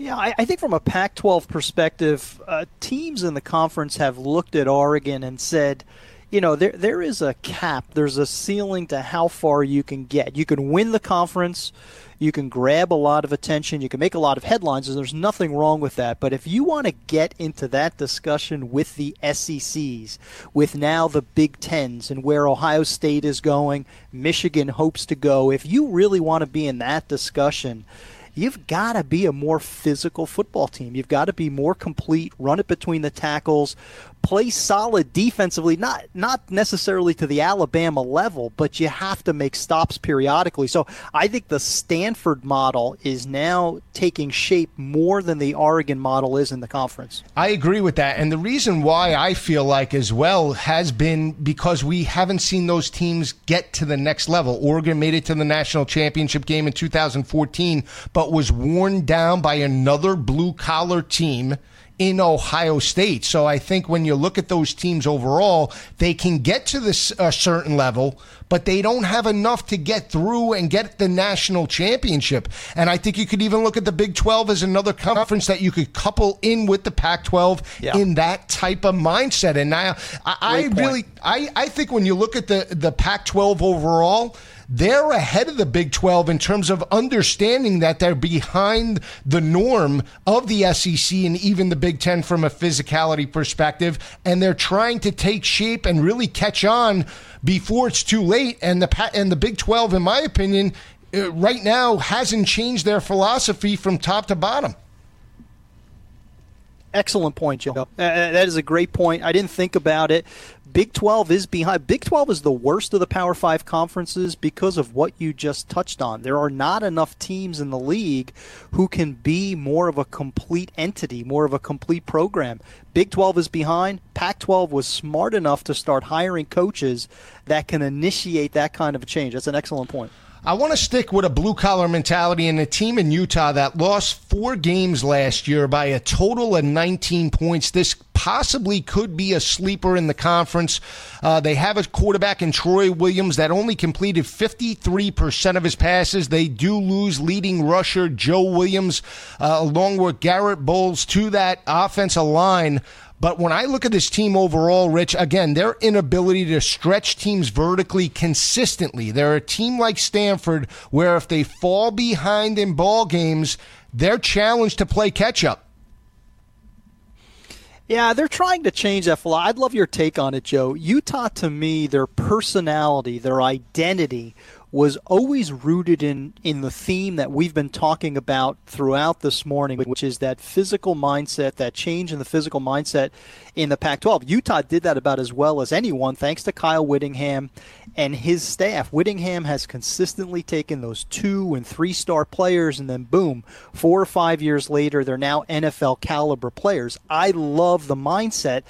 Yeah, I, I, think from a Pac 12 perspective, uh, teams in the conference have looked at Oregon and said, you know, there there is a cap. There's a ceiling to how far you can get. You can win the conference. You can grab a lot of attention. You can make a lot of headlines, and there's nothing wrong with that. But if you want to get into that discussion with the SECs, with now the Big Tens and where Ohio State is going, Michigan hopes to go, if you really want to be in that discussion, you've got to be a more physical football team. You've got to be more complete, run it between the tackles, play solid defensively, not not necessarily to the Alabama level, but you have to make stops periodically. So I think the Stanford model is now taking shape more than the Oregon model is in the conference. I agree with that. And the reason why I feel like as well has been because we haven't seen those teams get to the next level. Oregon made it to the national championship game in 2014, but was worn down by another blue collar team in Ohio State. So I think when you look at those teams overall, they can get to this a certain level, but they don't have enough to get through and get the national championship. And I think you could even look at the Big 12 as another conference that you could couple in with the Pac 12 yeah. in that type of mindset. And now I, I really I, I think when you look at the, the Pac 12 overall, they're ahead of the Big 12 in terms of understanding that they're behind the norm of the SEC and even the Big 10 from a physicality perspective. And they're trying to take shape and really catch on before it's too late. And the, and the Big 12, in my opinion, uh, right now hasn't changed their philosophy from top to bottom. Excellent point, Joe. Uh, that is a great point. I didn't think about it, Big 12 is behind. Big 12 is the worst of the Power 5 conferences because of what you just touched on. There are not enough teams in the league who can be more of a complete entity, more of a complete program. Big 12 is behind. Pac 12 was smart enough to start hiring coaches that can initiate that kind of a change. That's an excellent point. I want to stick with a blue collar mentality and a team in Utah that lost four games last year by a total of 19 points. This possibly could be a sleeper in the conference. Uh, they have a quarterback in Troy Williams that only completed 53% of his passes. They do lose leading rusher Joe Williams uh, along with Garrett Bolles to that offensive line. But when I look at this team overall, Rich, again, their inability to stretch teams vertically consistently. They're a team like Stanford where if they fall behind in ball games, they're challenged to play catch up. Yeah, they're trying to change that philosophy. I'd love your take on it, Joe. Utah, to me, their personality, their identity was always rooted in, in the theme that we've been talking about throughout this morning, which is that physical mindset, that change in the physical mindset in the Pac 12. Utah did that about as well as anyone, thanks to Kyle Whittingham and his staff. Whittingham has consistently taken those two and three star players, and then boom, four or five years later, they're now NFL caliber players. I love the mindset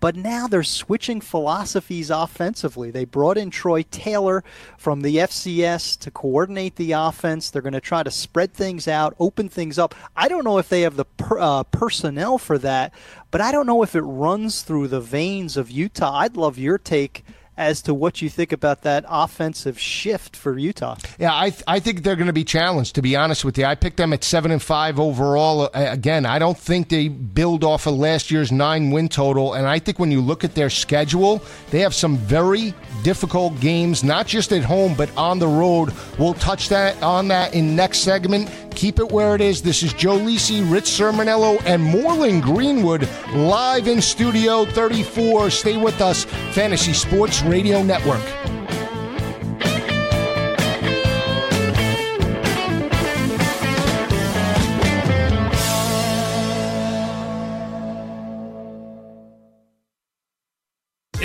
but now they're switching philosophies offensively. They brought in Troy Taylor from the FCS to coordinate the offense. They're going to try to spread things out, open things up. I don't know if they have the per, uh, personnel for that, but I don't know if it runs through the veins of Utah. I'd love your take as to what you think about that offensive shift for Utah. Yeah, I th- I think they're going to be challenged. To be honest with you, I picked them at seven and five overall. Again, I don't think they build off of last year's nine win total, and I think when you look at their schedule, they have some very difficult games, not just at home but on the road. We'll touch that on that in next segment. Keep it where it is. This is Joe Lisi, Rich Cirminiello, and Morlon Greenwood live in Studio 34. Stay with us, Fantasy Sports Radio Network.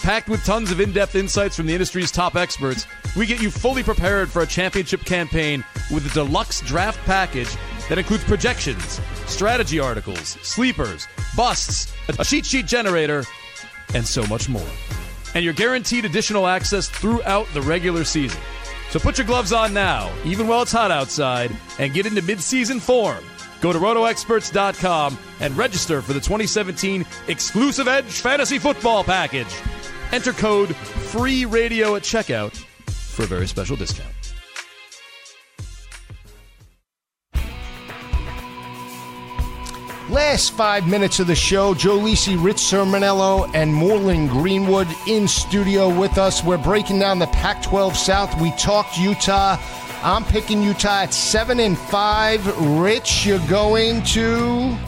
Packed with tons of in depth insights from the industry's top experts, we get you fully prepared for a championship campaign with a deluxe draft package that includes projections, strategy articles, sleepers, busts, a cheat sheet generator, and so much more. And you're guaranteed additional access throughout the regular season. So put your gloves on now, even while it's hot outside, and get into midseason form. Go to rotoexperts.com and register for the 2017 exclusive Edge Fantasy Football Package. Enter code FREE RADIO at checkout for a very special discount. Last five minutes of the show, Joe Lisi, Rich Cirminiello, and Morlon Greenwood in studio with us. We're breaking down the Pac 12 South. We talked Utah. I'm picking Utah at seven and five. Rich, you're going to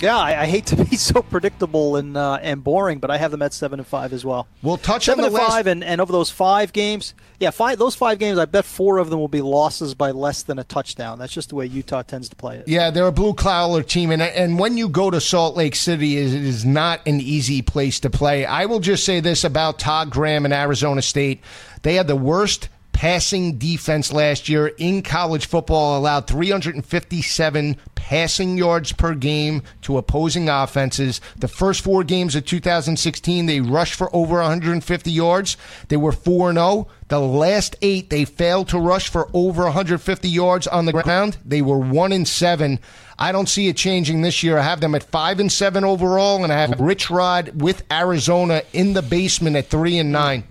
yeah, I, I, hate to be so predictable and uh, and boring, but I have them at seven and five as well. We'll touch seven on and last... five, and, and over those five games, yeah, five those five games, I bet four of them will be losses by less than a touchdown. That's just the way Utah tends to play it. Yeah, they're a blue collar team, and and when you go to Salt Lake City, it is not an easy place to play. I will just say this about Todd Graham and Arizona State: they had the worst passing defense last year in college football, allowed 357 passing yards per game to opposing offenses. The first four games of 2016, they rushed for over 150 yards. They were 4 0. The last eight, they failed to rush for over 150 yards on the ground. They were 1 and 7. I don't see it changing this year. I have them at 5 and 7 overall, and I have Rich Rod with Arizona in the basement at 3 and 9.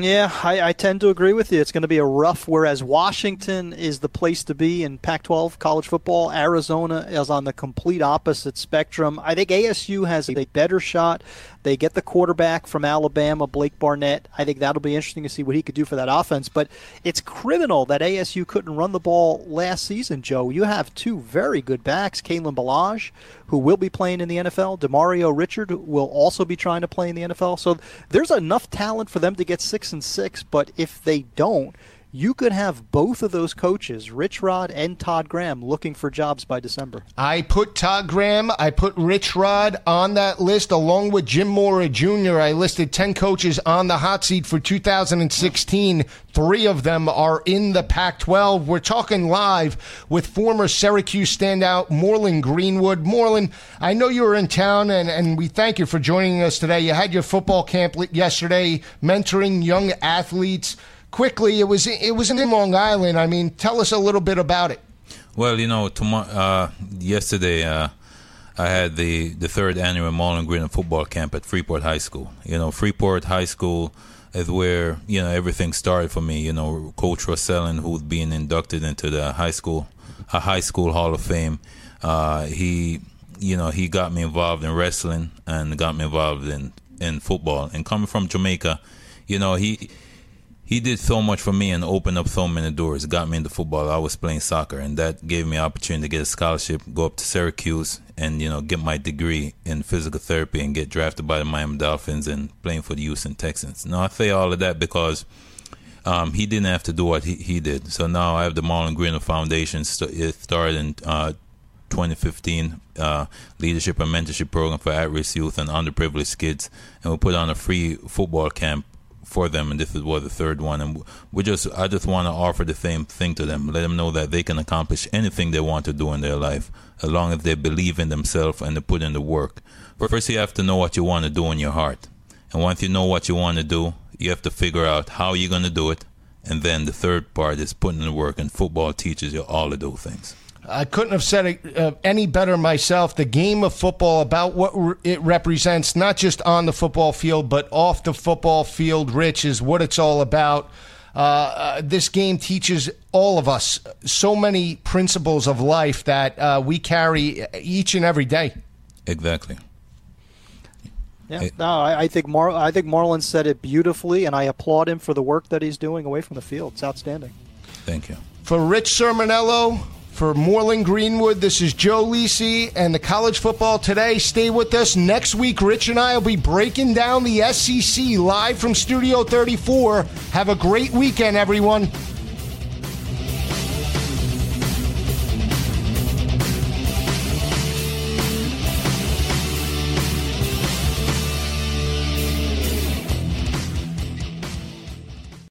Yeah, I, I, tend to agree with you. It's going to be a rough, whereas Washington is the place to be in Pac 12 college football. Arizona is on the complete opposite spectrum. I think ASU has a better shot they get the quarterback from Alabama, Blake Barnett. I think that'll be interesting to see what he could do for that offense. But it's criminal that ASU couldn't run the ball last season, Joe. You have two very good backs, Kalen Ballage, who will be playing in the NFL, Demario Richard will also be trying to play in the NFL. So there's enough talent for them to get six and six, but if they don't, you could have both of those coaches, Rich Rod and Todd Graham, looking for jobs by December. I put Todd Graham, I put Rich Rod on that list along with Jim Mora Jr. I listed 10 coaches on the hot seat for 2016. Three of them are in the Pac 12. We're talking live with former Syracuse standout Morlon Greenwood. Morlon, I know you were in town and, and we thank you for joining us today. You had your football camp yesterday, mentoring young athletes quickly, it was it was in Long Island. I mean, tell us a little bit about it. Well, you know, tomorrow, uh, yesterday, uh, I had the, the third annual Morlon Green football camp at Freeport High School. You know, Freeport High School is where you know everything started for me. You know, Coach Rossellin, who's being inducted into the high school, a high school Hall of Fame. Uh, he, you know, he got me involved in wrestling and got me involved in in football. And coming from Jamaica, you know, he he did so much for me and opened up so many doors. Got me into football. I was playing soccer, and that gave me opportunity to get a scholarship, go up to Syracuse, and you know get my degree in physical therapy and get drafted by the Miami Dolphins and playing for the Houston Texans. Now I say all of that because um, he didn't have to do what he, he did. So now I have the Morlon Greenwood Foundation. It started in uh, 2015 uh, leadership and mentorship program for at-risk youth and underprivileged kids, and we put on a free football camp for them, and this is what the third one. And we just, I just want to offer the same thing to them. Let them know that they can accomplish anything they want to do in their life, as long as they believe in themselves and they put in the work. First, you have to know what you want to do in your heart, and once you know what you want to do, you have to figure out how you're going to do it. And then the third part is putting in the work, and football teaches you all of those things. I couldn't have said it uh, any better myself. The game of football, about what re- it represents, not just on the football field, but off the football field, Rich, is what it's all about. Uh, uh, this game teaches all of us so many principles of life that uh, we carry each and every day. Exactly. Yeah, no, I, I think Mar- I think Morlon said it beautifully, and I applaud him for the work that he's doing away from the field. It's outstanding. Thank you. For Rich Cirminiello, for Morlon Greenwood, this is Joe Lisi and the College Football Today. Stay with us. Next week, Rich and I will be breaking down the SEC live from Studio 34. Have a great weekend, everyone.